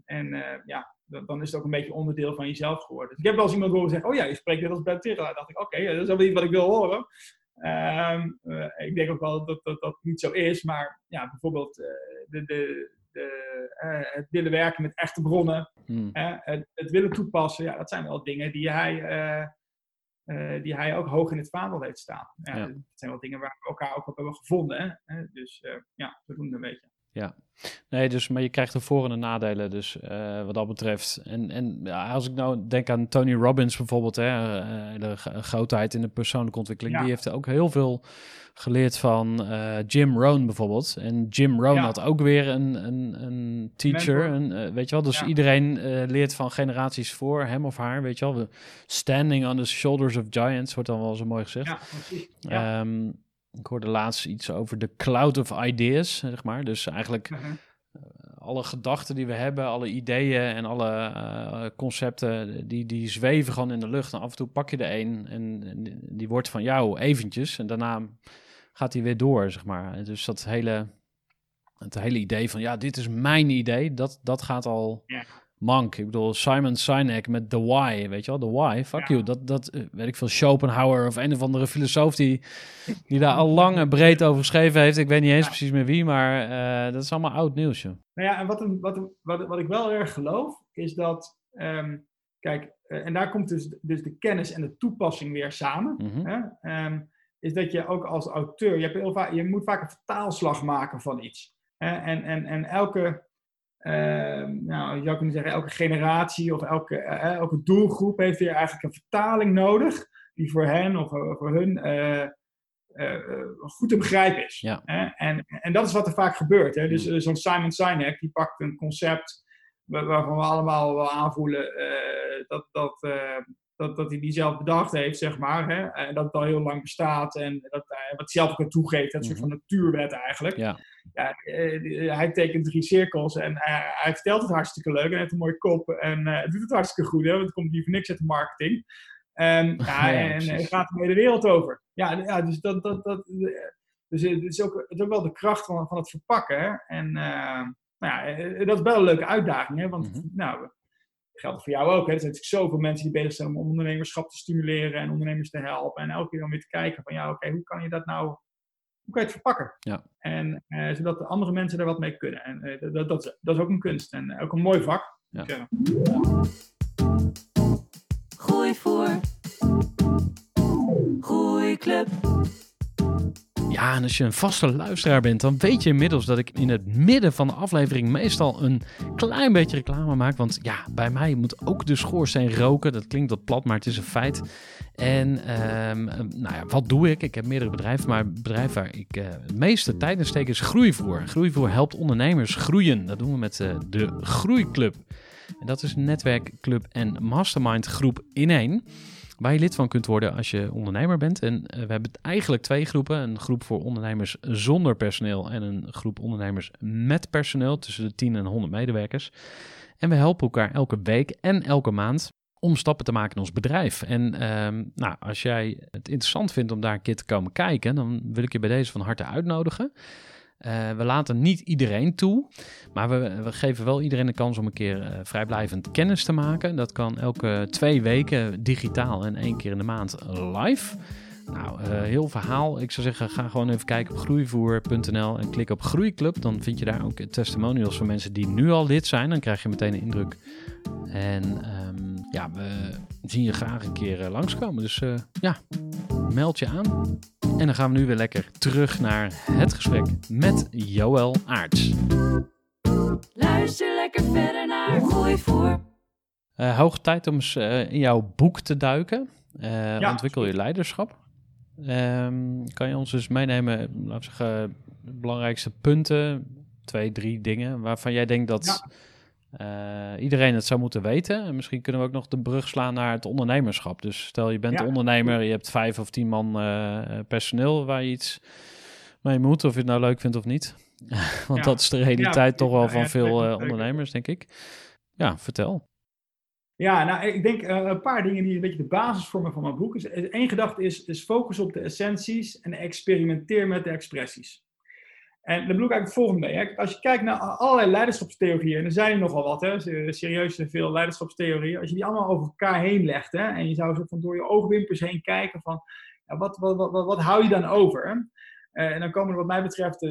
[SPEAKER 3] En uh, ja, dan is het ook een beetje onderdeel van jezelf geworden. Dus ik heb wel eens iemand horen zeggen, oh ja, je spreekt net als Ben Tirela. dacht ik, oké, okay, dat is wel niet wat ik wil horen. Um, ik denk ook wel dat, dat dat niet zo is. Maar ja, bijvoorbeeld eh, de, de, de, het willen werken met echte bronnen.
[SPEAKER 1] Hmm.
[SPEAKER 3] het, het, willen toepassen. Ja, dat zijn wel dingen die hij... Uh, die hij ook hoog in het vaandel heeft staan. Ja,
[SPEAKER 1] ja.
[SPEAKER 3] Dat zijn wel dingen waar we elkaar ook op hebben gevonden. Hè? Dus uh, ja, zodoende een beetje.
[SPEAKER 1] Ja, nee, dus, maar je krijgt de voor- en de nadelen, dus uh, wat dat betreft. En, en ja, als ik nou denk aan Tony Robbins bijvoorbeeld, hè, de grootheid in de persoonlijke ontwikkeling,
[SPEAKER 3] Ja.
[SPEAKER 1] die heeft ook heel veel geleerd van uh, Jim Rohn bijvoorbeeld. En Jim Rohn
[SPEAKER 3] Ja.
[SPEAKER 1] had ook weer een, een, een teacher, weet je wel. Dus iedereen leert van generaties voor hem of haar, weet je wel. We standing on the shoulders of giants, wordt dan wel zo mooi gezegd.
[SPEAKER 3] Ja, precies. Ja.
[SPEAKER 1] Ik hoorde laatst iets over de cloud of ideas, zeg maar. Dus eigenlijk
[SPEAKER 3] Mhm.
[SPEAKER 1] alle gedachten die we hebben, alle ideeën en alle eh, concepten, die, die zweven gewoon in de lucht. En af en toe pak je er een en, en die wordt van jou eventjes. En daarna gaat hij weer door, zeg maar. Dus dat hele, het hele idee van, ja, dit is mijn idee, dat, dat gaat al. Mank. Ik bedoel, Simon Sinek met The Why, weet je wel, The Why, fuck
[SPEAKER 3] Ja.
[SPEAKER 1] you. Dat, dat eh, weet ik veel, Schopenhauer of een of andere filosoof die, die daar al lang en breed over geschreven heeft. Ik weet niet eens
[SPEAKER 3] Ja.
[SPEAKER 1] precies meer wie, maar eh, dat is allemaal oud nieuws, joh.
[SPEAKER 3] Nou ja, en wat, een, wat, een- wat, wat ik wel erg geloof, is dat, ehm, kijk, eh, en daar komt dus, dus de kennis en de toepassing weer samen.
[SPEAKER 1] Mhm.
[SPEAKER 3] Hè? Ehm, is dat je ook als auteur, je, hebt heel vaak, je moet vaak een vertaalslag maken van iets. Hè? En, en, en elke, nou, je zou kunnen zeggen, elke generatie of elke, eh, elke doelgroep heeft weer eigenlijk een vertaling nodig, die voor hen of eh, voor hun eh, eh, eh, goed te begrijpen is.
[SPEAKER 1] Ja.
[SPEAKER 3] En, en dat is wat er vaak gebeurt. Hè? Dus
[SPEAKER 1] Mm.
[SPEAKER 3] eh, zo'n Simon Sinek, die pakt een concept wa- waarvan we allemaal wel aanvoelen eh, dat, dat, eh, dat, dat hij die zelf bedacht heeft, zeg maar. Hè? En dat het al heel lang bestaat en dat, hij wat hij zelf ook toegeeft. Dat soort van natuurwet eigenlijk.
[SPEAKER 1] Ja.
[SPEAKER 3] Ja, eh, hij tekent drie cirkels en hij, hij vertelt het hartstikke leuk en heeft een mooie kop. En eh, het doet het hartstikke goed, hè? want het komt hier voor niks uit de marketing. En, ja,
[SPEAKER 1] Ja,
[SPEAKER 3] en hij gaat de wereld over. Ja, ja dus, dat, dat, dat, dus het is ook, het is ook wel de kracht van, van het verpakken. hè. En eh, nou ja, eh, dat is wel een leuke uitdaging, hè? want
[SPEAKER 1] Mhm.
[SPEAKER 3] nou, dat geldt voor jou ook. Hè? Er zijn natuurlijk zoveel mensen die bezig zijn om ondernemerschap te stimuleren en ondernemers te helpen. En elke keer dan weer te kijken van, ja, oké, hoe kan je dat nou, hoe kan je het verpakken?
[SPEAKER 1] Ja.
[SPEAKER 3] En eh, zodat de andere mensen er wat mee kunnen. En eh, dat, dat, is, dat is ook een kunst en ook een mooi vak.
[SPEAKER 1] Ja.
[SPEAKER 3] zeggen.
[SPEAKER 2] Groeivoer. Groeiclub.
[SPEAKER 1] Ja, en als je een vaste luisteraar bent, dan weet je inmiddels dat ik in het midden van de aflevering meestal een klein beetje reclame maak. Want ja, bij mij moet ook de schoorsteen roken. Dat klinkt wat plat, maar het is een feit. En ehm, nou ja, wat doe ik? Ik heb meerdere bedrijven, maar het bedrijf waar ik eh, het meeste tijd in steek is Groeivoer. Groeivoer helpt ondernemers groeien. Dat doen we met eh, de Groeiclub. En dat is netwerkclub en mastermind groep in één. Waar je lid van kunt worden als je ondernemer bent. En eh, we hebben eigenlijk twee groepen. Een groep voor ondernemers zonder personeel en een groep ondernemers met personeel. Tussen de 10 en 100 medewerkers. En we helpen elkaar elke week en elke maand om stappen te maken in ons bedrijf. En ehm, nou, als jij het interessant vindt om daar een keer te komen kijken, dan wil ik je bij deze van harte uitnodigen. Eh, we laten niet iedereen toe, maar we, we geven wel iedereen de kans om een keer eh, vrijblijvend kennis te maken. Dat kan elke twee weken digitaal en één keer in de maand live. Nou, eh, heel verhaal. Ik zou zeggen, ga gewoon even kijken op groeivoer.nl en klik op Groeiclub. Dan vind je daar ook testimonials van mensen die nu al lid zijn. Dan krijg je meteen een indruk. En ehm, ja, we zien je graag een keer eh, langskomen. Dus eh, ja, meld je aan. En dan gaan we nu weer lekker terug naar het gesprek met Joël Aarts.
[SPEAKER 2] Luister lekker verder naar Groeivoer.
[SPEAKER 1] Eh hoog tijd om eens eh, in jouw boek te duiken. Eh,
[SPEAKER 3] Ja,
[SPEAKER 1] ontwikkel je leiderschap. Ehm, kan je ons dus meenemen, laten we zeggen, de belangrijkste punten, twee, drie dingen waarvan jij denkt dat eh, iedereen het zou moeten weten. En misschien kunnen we ook nog de brug slaan naar het ondernemerschap. Dus stel je bent
[SPEAKER 3] Ja.
[SPEAKER 1] ondernemer, je hebt vijf of tien man eh, personeel waar je iets mee moet, of je het nou leuk vindt of niet. Want
[SPEAKER 3] Ja.
[SPEAKER 1] dat is de realiteit
[SPEAKER 3] Ja,
[SPEAKER 1] toch wel van veel eh, ondernemers, denk ik. Ja, vertel.
[SPEAKER 3] Ja, nou, ik denk eh, een paar dingen die een beetje de basis vormen van mijn boek. Één gedachte is, is focus op de essenties en experimenteer met de expressies. En daar bedoel ik eigenlijk het volgende mee. Hè. Als je kijkt naar allerlei leiderschapstheorieën, en er zijn er nogal wat, hè, serieus veel leiderschapstheorieën. Als je die allemaal over elkaar heen legt, hè, en je zou zo van door je oogwimpers heen kijken van, ja, wat, wat, wat, wat, wat hou je dan over? Hè? Eh, en dan komen er wat mij betreft eh,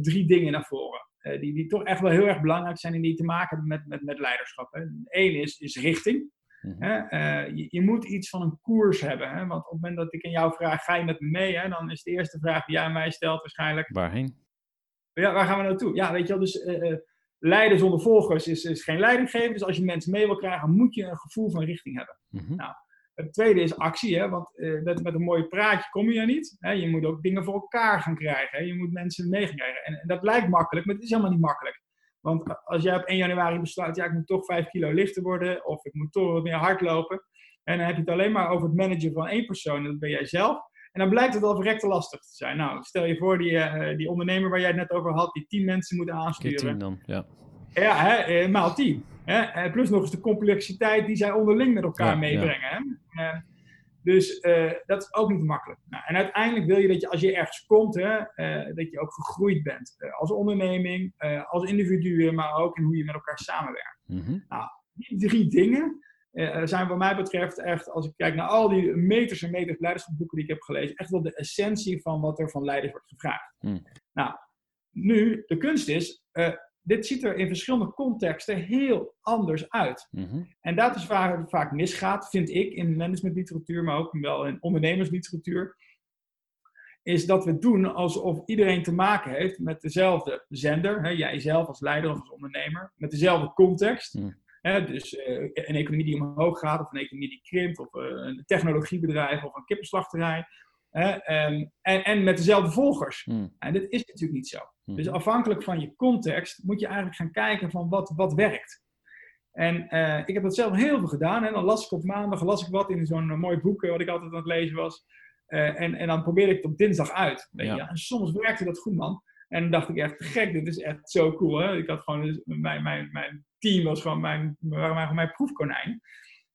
[SPEAKER 3] drie dingen naar voren. eh, die, die toch echt wel heel erg belangrijk zijn en die te maken hebben met, met, met leiderschap. Hè. Eén is, is richting.
[SPEAKER 1] Mhm.
[SPEAKER 3] Hè? Je, je moet iets van een koers hebben. Hè? Want op het moment dat ik aan jou vraag, ga je met me mee? Hè? Dan is de eerste vraag die jij aan mij stelt waarschijnlijk,
[SPEAKER 1] Waarheen?
[SPEAKER 3] Ja, waar gaan we naartoe? Ja, weet je wel, dus eh, eh, leiden zonder volgers is, is geen leiding geven. Dus als je mensen mee wil krijgen, moet je een gevoel van richting hebben.
[SPEAKER 1] Mhm.
[SPEAKER 3] Het tweede is actie, hè? want eh, met, met een mooi praatje kom je er niet. Hè? Je moet ook dingen voor elkaar gaan krijgen. Hè? Je moet mensen mee gaan krijgen. En, en dat lijkt makkelijk, maar het is helemaal niet makkelijk. Want als jij op 1 januari besluit, ja, ik moet toch 5 kilo lichter worden, of ik moet toch wat meer hardlopen. En dan heb je het alleen maar over het managen van één persoon, en dat ben jij zelf. En dan blijkt het al verrekte lastig te zijn. Nou, stel je voor die, eh, die ondernemer waar jij het net over had, die 10 mensen moet aansturen.
[SPEAKER 1] tien dan, ja.
[SPEAKER 3] Ja, hè, eh, maal 10. Hè? Eh, Plus nog eens de complexiteit die zij onderling met elkaar
[SPEAKER 1] Ja, ja.
[SPEAKER 3] meebrengen. Hè? Eh, Dus eh, dat is ook niet makkelijk. Nou, en uiteindelijk wil je dat je als je ergens komt, hè, eh, dat je ook gegroeid bent. Eh, als onderneming, eh, als individu, maar ook in hoe je met elkaar samenwerkt.
[SPEAKER 1] Mhm.
[SPEAKER 3] Die drie dingen eh, zijn wat mij betreft echt, als ik kijk naar al die meters en meters leiderschapboeken die ik heb gelezen, echt wel de essentie van wat er van leiders wordt gevraagd.
[SPEAKER 1] Hmm.
[SPEAKER 3] Nou, nu, de kunst is, eh, dit ziet er in verschillende contexten heel anders uit.
[SPEAKER 1] Mhm.
[SPEAKER 3] En dat is waar het vaak misgaat, vind ik, in managementliteratuur, maar ook wel in ondernemersliteratuur. Is dat we doen alsof iedereen te maken heeft met dezelfde zender. Hè, jij zelf als leider of als ondernemer. Met dezelfde context.
[SPEAKER 1] Hmm.
[SPEAKER 3] Hè, dus eh, een economie die omhoog gaat, of een economie die krimpt, of eh, een technologiebedrijf, of een kippenslachterij. Hè, ehm, en, en met dezelfde volgers.
[SPEAKER 1] Mm.
[SPEAKER 3] En dit is natuurlijk niet zo.
[SPEAKER 1] Mhm.
[SPEAKER 3] Dus afhankelijk van je context moet je eigenlijk gaan kijken van wat, wat werkt. En eh, ik heb dat zelf heel veel gedaan. En dan las ik op maandag las ik wat in zo'n mooi boek wat ik altijd aan het lezen was. En, en dan probeerde ik het op dinsdag uit. Weet je. En soms werkte dat goed, man. En dan dacht ik echt, gek, dit is echt zo cool. Hè? Ik had gewoon, dus mijn, mijn, mijn team was gewoon mijn, waren mijn, mijn proefkonijn.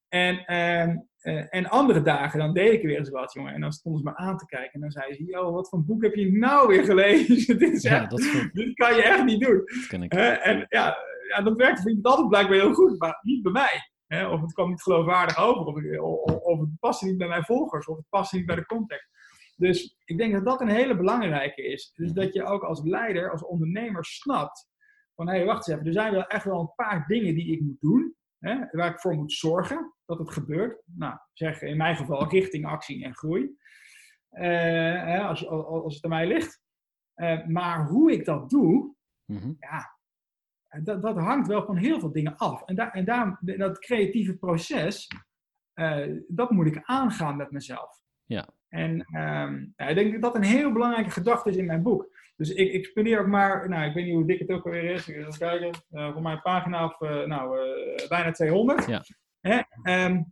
[SPEAKER 3] En, ehm, eh, en andere dagen, dan deed ik weer eens wat, jongen. En dan stonden ze me aan te kijken. En dan zeiden ze, yo, wat voor boek heb je nou weer gelezen? dit, is
[SPEAKER 1] Ja,
[SPEAKER 3] echt,
[SPEAKER 1] dat,
[SPEAKER 3] dit kan je echt niet doen.
[SPEAKER 1] dat ken ik.
[SPEAKER 3] Hè? En ja, ja, dat werkte voor iemand altijd blijkbaar heel goed, maar niet bij mij. Hè? Of het kwam niet geloofwaardig over, of, of, of het paste niet bij mijn volgers, of het paste niet bij de context. Dus ik denk dat dat een hele belangrijke is. Dus dat je ook als leider, als ondernemer snapt van, hé, wacht eens even, er zijn wel echt wel een paar dingen die ik moet doen, hè, waar ik voor moet zorgen dat het gebeurt. Nou, zeg in mijn geval richting actie en groei, Eh, hè, als, als het aan mij ligt. Eh, maar hoe ik dat doe,
[SPEAKER 1] Mhm.
[SPEAKER 3] ja, dat, dat hangt wel van heel veel dingen af. En, daar en daarom, dat creatieve proces, eh, dat moet ik aangaan met mezelf.
[SPEAKER 1] Ja.
[SPEAKER 3] En ehm, ik denk dat dat een heel belangrijke gedachte is in mijn boek. Dus ik, ik spendeer ook maar, nou, ik weet niet hoe dik het ook alweer is. Ik ga Even kijken, eh, voor mijn pagina of, eh, nou, eh, bijna 200.
[SPEAKER 1] Ja.
[SPEAKER 3] Hè? Ehm,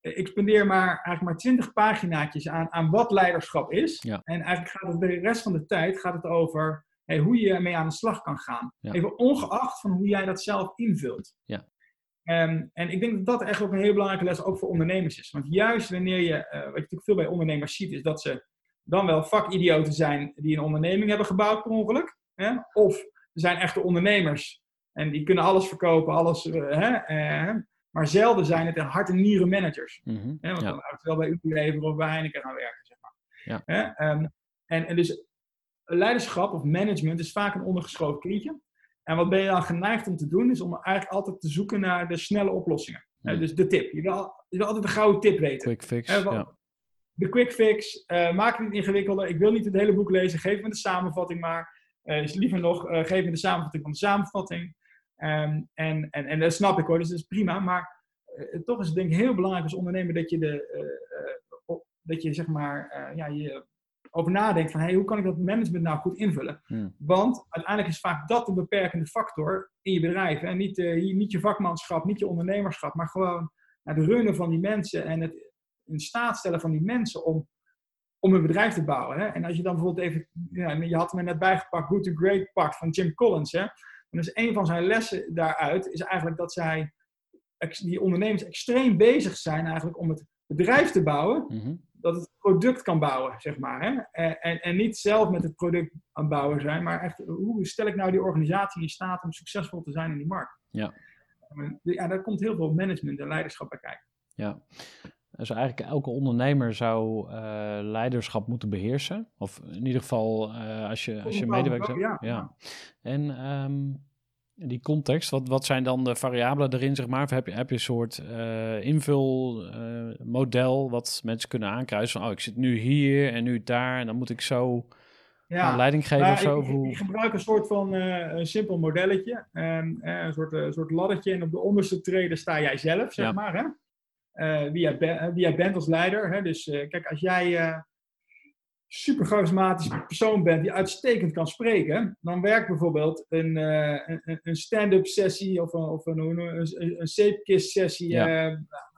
[SPEAKER 3] ik spendeer maar eigenlijk maar 20 paginaatjes aan, aan wat leiderschap is.
[SPEAKER 1] Ja.
[SPEAKER 3] En eigenlijk gaat het de rest van de tijd gaat het over hey, hoe je ermee aan de slag kan gaan.
[SPEAKER 1] Ja.
[SPEAKER 3] Even ongeacht van hoe jij dat zelf invult.
[SPEAKER 1] Ja.
[SPEAKER 3] Ehm, en ik denk dat dat echt ook een heel belangrijke les ook voor ondernemers is. Want juist wanneer je, eh, wat je natuurlijk veel bij ondernemers ziet, is dat ze dan wel vakidioten zijn die een onderneming hebben gebouwd per ongeluk. Hè? Of er zijn echte ondernemers en die kunnen alles verkopen, alles. eh, hè? eh, maar zelden zijn het hart- en nieren managers.
[SPEAKER 1] Mhm.
[SPEAKER 3] Hè? Want
[SPEAKER 1] Ja.
[SPEAKER 3] dan wel bij Unilever of bij Heineken gaan werken, zeg maar.
[SPEAKER 1] Ja.
[SPEAKER 3] Hè? Ehm, en, en dus leiderschap of management is vaak een ondergeschoven kindje. En wat ben je dan geneigd om te doen, is om eigenlijk altijd te zoeken naar de snelle oplossingen.
[SPEAKER 1] Hmm.
[SPEAKER 3] dus de tip. Je wil, je wil altijd de gouden tip weten.
[SPEAKER 1] Quick fix.
[SPEAKER 3] Hè, wat-
[SPEAKER 1] ja.
[SPEAKER 3] De quick fix, eh, maak het niet ingewikkelder. Ik wil niet het hele boek lezen, geef me de samenvatting maar. Eh, is liever nog, eh, geef me de samenvatting van de samenvatting. Ehm, en, en, en dat snap ik hoor, dus dat is prima. Maar toch is het denk ik heel belangrijk als ondernemer dat je, de, dat je zeg maar, ja, je over nadenkt van hey, hoe kan ik dat management nou goed invullen?
[SPEAKER 1] Hmm.
[SPEAKER 3] Want uiteindelijk is vaak dat de beperkende factor in je bedrijf. En niet, hier- niet je vakmanschap, niet je ondernemerschap, maar gewoon de runnen van die mensen en het in staat stellen van die mensen om, om een bedrijf te bouwen. Hè? En als je dan bijvoorbeeld even, ja, je had me net bijgepakt, Good to Great Pact van Jim Collins. Hè? En dus een van zijn lessen daaruit is eigenlijk dat zij, die ondernemers extreem bezig zijn eigenlijk om het bedrijf te bouwen
[SPEAKER 1] Mhm.
[SPEAKER 3] Dat het product kan bouwen, zeg maar. Hè? En, en, en niet zelf met het product aan het bouwen zijn, maar echt, hoe stel ik nou die organisatie in staat om succesvol te zijn in die markt?
[SPEAKER 1] Ja.
[SPEAKER 3] Ja, daar komt heel veel management en leiderschap bij kijken.
[SPEAKER 1] Ja. Dus eigenlijk elke ondernemer zou eh, leiderschap moeten beheersen. Of in ieder geval eh, als je, als je
[SPEAKER 3] bepaalde
[SPEAKER 1] Ja. En ehm, die context, wat, wat zijn dan de variabelen erin, zeg maar? Of heb je, heb je een soort eh invulmodel wat mensen kunnen aankruisen? Van, oh, ik zit nu hier en nu daar en dan moet ik zo gaan leiding geven of zo?
[SPEAKER 3] ik, ik- gebruik een soort van eh, een simpel modelletje. Eh, een soort, eh, soort laddertje. En op de onderste treden sta jij zelf, zeg
[SPEAKER 1] Ja.
[SPEAKER 3] maar. Hè? Eh, wie, jij ben- eh, wie jij bent als leider. Hè? Dus eh, kijk, als jij eh super charismatisch persoon bent die uitstekend kan spreken, dan werkt bijvoorbeeld een, eh, een- een, stand-up sessie of een, of een, een, een zeepkist sessie.
[SPEAKER 1] Ja.
[SPEAKER 3] eh,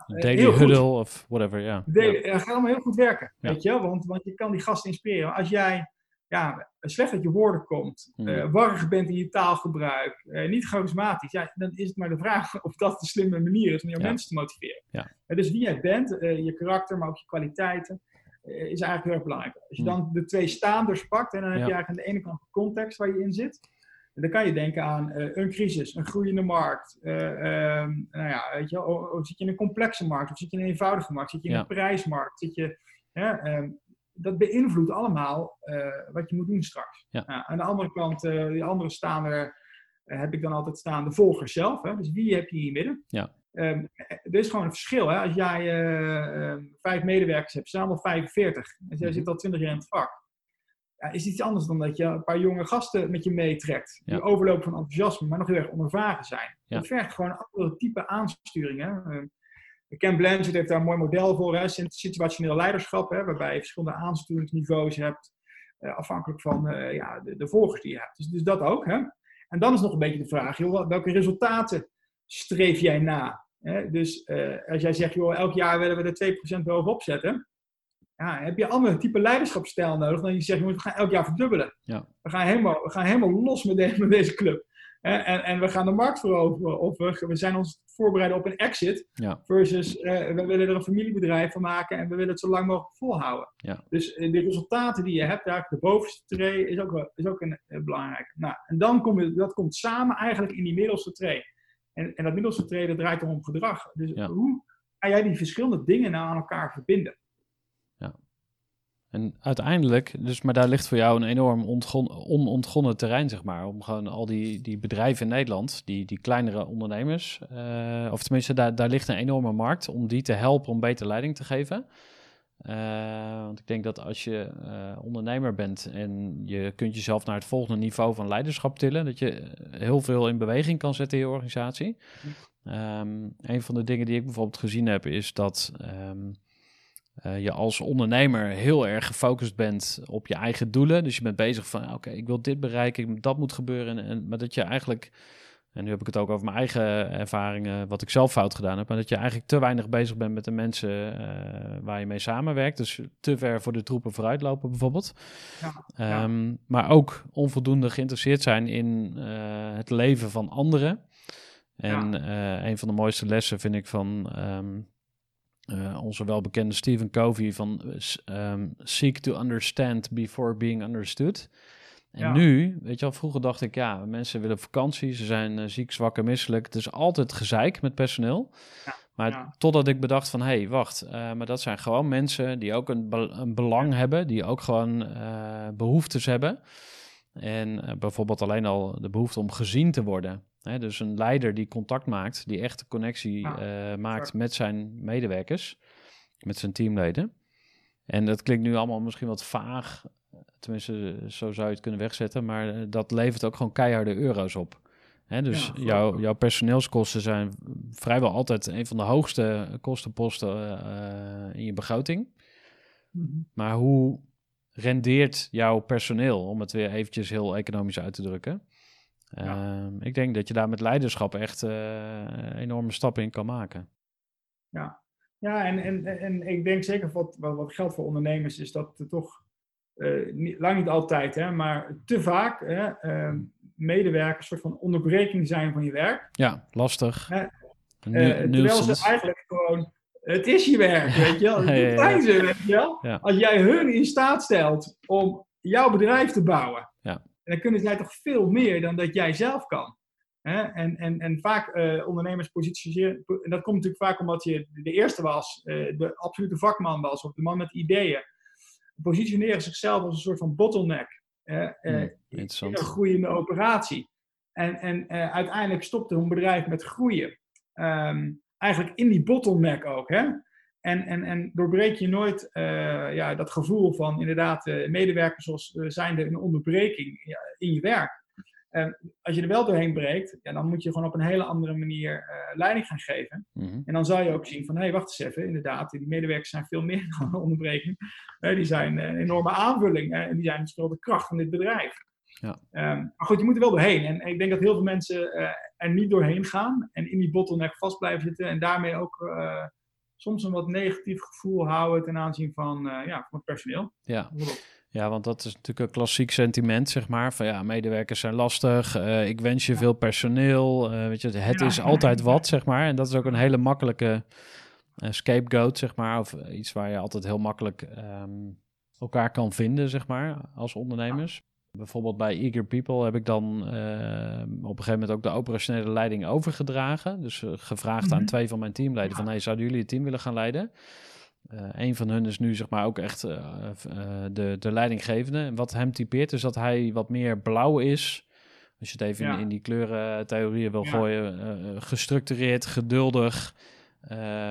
[SPEAKER 1] Een daily huddle of whatever, ja.
[SPEAKER 3] eh, gaat allemaal heel goed werken.
[SPEAKER 1] Ja.
[SPEAKER 3] Weet je wel? Want, want je kan die gasten inspireren. Als jij ja, slecht uit je woorden komt, eh, warrig bent in je taalgebruik, eh, niet charismatisch, ja, dan is het maar de vraag of dat de slimme manier is om jouw mensen te motiveren.
[SPEAKER 1] Ja.
[SPEAKER 3] Eh, dus wie jij bent, eh, je karakter, maar ook je kwaliteiten, eh, is eigenlijk heel erg belangrijk. Als je
[SPEAKER 1] Hmm.
[SPEAKER 3] dan de twee staanders pakt, en dan heb je eigenlijk aan de ene kant de context waar je in zit. En dan kan je denken aan eh, een crisis, een groeiende markt. eh, ehm, nou ja, weet je, of, of zit je in een complexe markt, of zit je in een eenvoudige markt, zit je in
[SPEAKER 1] Ja.
[SPEAKER 3] een prijsmarkt, zit je, ehm, dat beïnvloedt allemaal eh, wat je moet doen straks.
[SPEAKER 1] Ja.
[SPEAKER 3] Nou, aan de andere kant, eh, die andere staander, eh, heb ik dan altijd staan de volgers zelf. Hè? Dus wie heb je in je midden?
[SPEAKER 1] Ja.
[SPEAKER 3] Ehm, er is gewoon een verschil. Hè? Als jij eh, ehm, vijf medewerkers hebt, zijn allemaal 45. Dus jij
[SPEAKER 1] Mhm.
[SPEAKER 3] zit al 20 jaar in het vak. Ja, is iets anders dan dat je een paar jonge gasten met je meetrekt. Die
[SPEAKER 1] Ja.
[SPEAKER 3] overlopen van enthousiasme, maar nog heel erg onervaren zijn.
[SPEAKER 1] Ja.
[SPEAKER 3] Dat vergt gewoon een andere type aansturing. Hè? Ehm, Ken Blanchard heeft daar een mooi model voor, hè? Sit- situationeel leiderschap, hè? waarbij je verschillende aansturingsniveaus hebt, eh, afhankelijk van ja, de, de volgers die je hebt. Dus, dus dat ook. Hè? En dan is nog een beetje de vraag, joh, welke resultaten streef jij na? Hè? Dus eh, als jij zegt, joh, elk jaar willen we er 2% bovenop zetten, ja, heb je een ander type leiderschapsstijl nodig dan je zegt, we gaan elk jaar verdubbelen.
[SPEAKER 1] Ja.
[SPEAKER 3] We, gaan helemaal, we gaan helemaal los met, de- met deze club. Hè? En, en we gaan de markt veroveren. Of we, we zijn ons voorbereiden op een exit.
[SPEAKER 1] Ja.
[SPEAKER 3] Versus eh, we willen er een familiebedrijf van maken en we willen het zo lang mogelijk volhouden.
[SPEAKER 1] Ja.
[SPEAKER 3] Dus eh, de resultaten die je hebt, eigenlijk de bovenste tree, is ook, is ook een, belangrijke. Nou, en dan kom je, dat komt samen eigenlijk in die middelste tree. En, en dat middelste tree, dat draait om gedrag. Dus
[SPEAKER 1] Ja.
[SPEAKER 3] hoe ga jij die verschillende dingen nou aan elkaar verbinden?
[SPEAKER 1] En uiteindelijk, dus, maar daar ligt voor jou een enorm ontgon, onontgonnen terrein, zeg maar. Om gewoon al die, die bedrijven in Nederland, die, die kleinere ondernemers, eh, of tenminste, daar, daar ligt een enorme markt om die te helpen om beter leiding te geven. Eh, want ik denk dat als je eh, ondernemer bent en je kunt jezelf naar het volgende niveau van leiderschap tillen, dat je eh, heel veel in beweging kan zetten in je organisatie. Ehm, een van de dingen die ik bijvoorbeeld gezien heb, is dat ehm, eh, je als ondernemer heel erg gefocust bent op je eigen doelen. Dus je bent bezig van, oké, ik wil dit bereiken, ik- dat moet gebeuren. En, en, maar dat je eigenlijk, en nu heb ik het ook over mijn eigen ervaringen, wat ik zelf fout gedaan heb, maar dat je eigenlijk te weinig bezig bent met de mensen eh, waar je mee samenwerkt. Dus te ver voor de troepen vooruitlopen bijvoorbeeld.
[SPEAKER 3] Ja, ja.
[SPEAKER 1] Ehm, Maar ook onvoldoende geïnteresseerd zijn in eh, het leven van anderen. En eh, een van de mooiste lessen vind ik van ehm, eh, onze welbekende Stephen Covey van ehm, seek to understand before being understood. En
[SPEAKER 3] Ja.
[SPEAKER 1] nu, weet je wel, vroeger dacht ik, ja, mensen willen vakantie, ze zijn eh, ziek, zwak en misselijk. Het is altijd gezeik met personeel.
[SPEAKER 3] Ja,
[SPEAKER 1] Maar
[SPEAKER 3] ja.
[SPEAKER 1] totdat ik bedacht van, hé, hey, wacht, eh, maar dat zijn gewoon mensen die ook een, be- een belang hebben, die ook gewoon eh, behoeftes hebben. En bijvoorbeeld alleen al de behoefte om gezien te worden. Hè, dus een leider die contact maakt, die echt de connectie maakt met zijn medewerkers, met zijn teamleden. En dat klinkt nu allemaal misschien wat vaag, tenminste zo zou je het kunnen wegzetten, maar eh, dat levert ook gewoon keiharde euro's op. Hè, dus
[SPEAKER 3] Ja,
[SPEAKER 1] jouw, jouw personeelskosten zijn vrijwel altijd een van de hoogste kostenposten eh, in je begroting.
[SPEAKER 3] Mhm.
[SPEAKER 1] Maar hoe rendeert jouw personeel, om het weer eventjes heel economisch uit te drukken?
[SPEAKER 3] Ja.
[SPEAKER 1] Ehm, ik denk dat je daar met leiderschap echt eh, enorme stappen in kan maken.
[SPEAKER 3] Ja, en, en, en ik denk zeker wat, wat, wat geldt voor ondernemers is dat er toch, eh, lang niet altijd, hè, maar te vaak hè, ehm, medewerkers een soort van onderbreking zijn van je werk.
[SPEAKER 1] Ja, lastig.
[SPEAKER 3] Eh, terwijl ze eigenlijk gewoon, het is je werk, weet je wel.
[SPEAKER 1] Ja, ja, ja.
[SPEAKER 3] Dat zijn ze, weet je wel. Als jij hun in staat stelt om jouw bedrijf te bouwen,
[SPEAKER 1] Ja.
[SPEAKER 3] dan kunnen zij toch veel meer dan dat jij zelf kan. Hè? En, en, en vaak eh, ondernemers positioneren, en dat komt natuurlijk vaak omdat je de eerste was, de absolute vakman was, of de man met ideeën, positioneren zichzelf als een soort van bottleneck eh,
[SPEAKER 1] Hmm,
[SPEAKER 3] in een groeiende operatie. En, en eh, uiteindelijk stopte hun bedrijf met groeien. Ehm, eigenlijk in die bottleneck ook. Hè? En, en, en doorbreek je nooit eh, ja, dat gevoel van inderdaad medewerkers als uh, zijnde een onderbreking ja, in je werk. En als je er wel doorheen breekt, ja, dan moet je gewoon op een hele andere manier eh, leiding gaan geven.
[SPEAKER 1] Mhm.
[SPEAKER 3] En dan zal je ook zien van, hé, hey, wacht eens even, inderdaad, die medewerkers zijn veel meer dan een onderbreking. Eh, die zijn een enorme aanvulling eh, en die zijn dus wel de kracht van dit bedrijf.
[SPEAKER 1] Ja.
[SPEAKER 3] Ehm, maar goed, je moet er wel doorheen. En ik denk dat heel veel mensen eh, er niet doorheen gaan en in die bottleneck vast blijven zitten en daarmee ook eh, soms een wat negatief gevoel houden ten aanzien van, eh, ja, van het personeel.
[SPEAKER 1] Ja.
[SPEAKER 3] Bijvoorbeeld.
[SPEAKER 1] Ja, want dat is natuurlijk een klassiek sentiment, zeg maar. Van ja, medewerkers zijn lastig. eh, ik wens je veel personeel. eh, weet je, het
[SPEAKER 3] Ja.
[SPEAKER 1] is altijd wat, zeg maar. En dat is ook een hele makkelijke eh, scapegoat, zeg maar. Of iets waar je altijd heel makkelijk ehm, elkaar kan vinden, zeg maar, als ondernemers. Bijvoorbeeld bij Eager People heb ik dan op een gegeven moment ook de operationele leiding overgedragen. Dus gevraagd aan
[SPEAKER 3] Mhm.
[SPEAKER 1] twee van mijn teamleden van... hey, zouden jullie het team willen gaan leiden? Eh een van hun is nu zeg maar ook echt eh, eh, de, de leidinggevende. En wat hem typeert is dat hij wat meer blauw is. Als je het even
[SPEAKER 3] Ja.
[SPEAKER 1] in, in die kleurentheorieën wil
[SPEAKER 3] Ja.
[SPEAKER 1] gooien. gestructureerd, geduldig,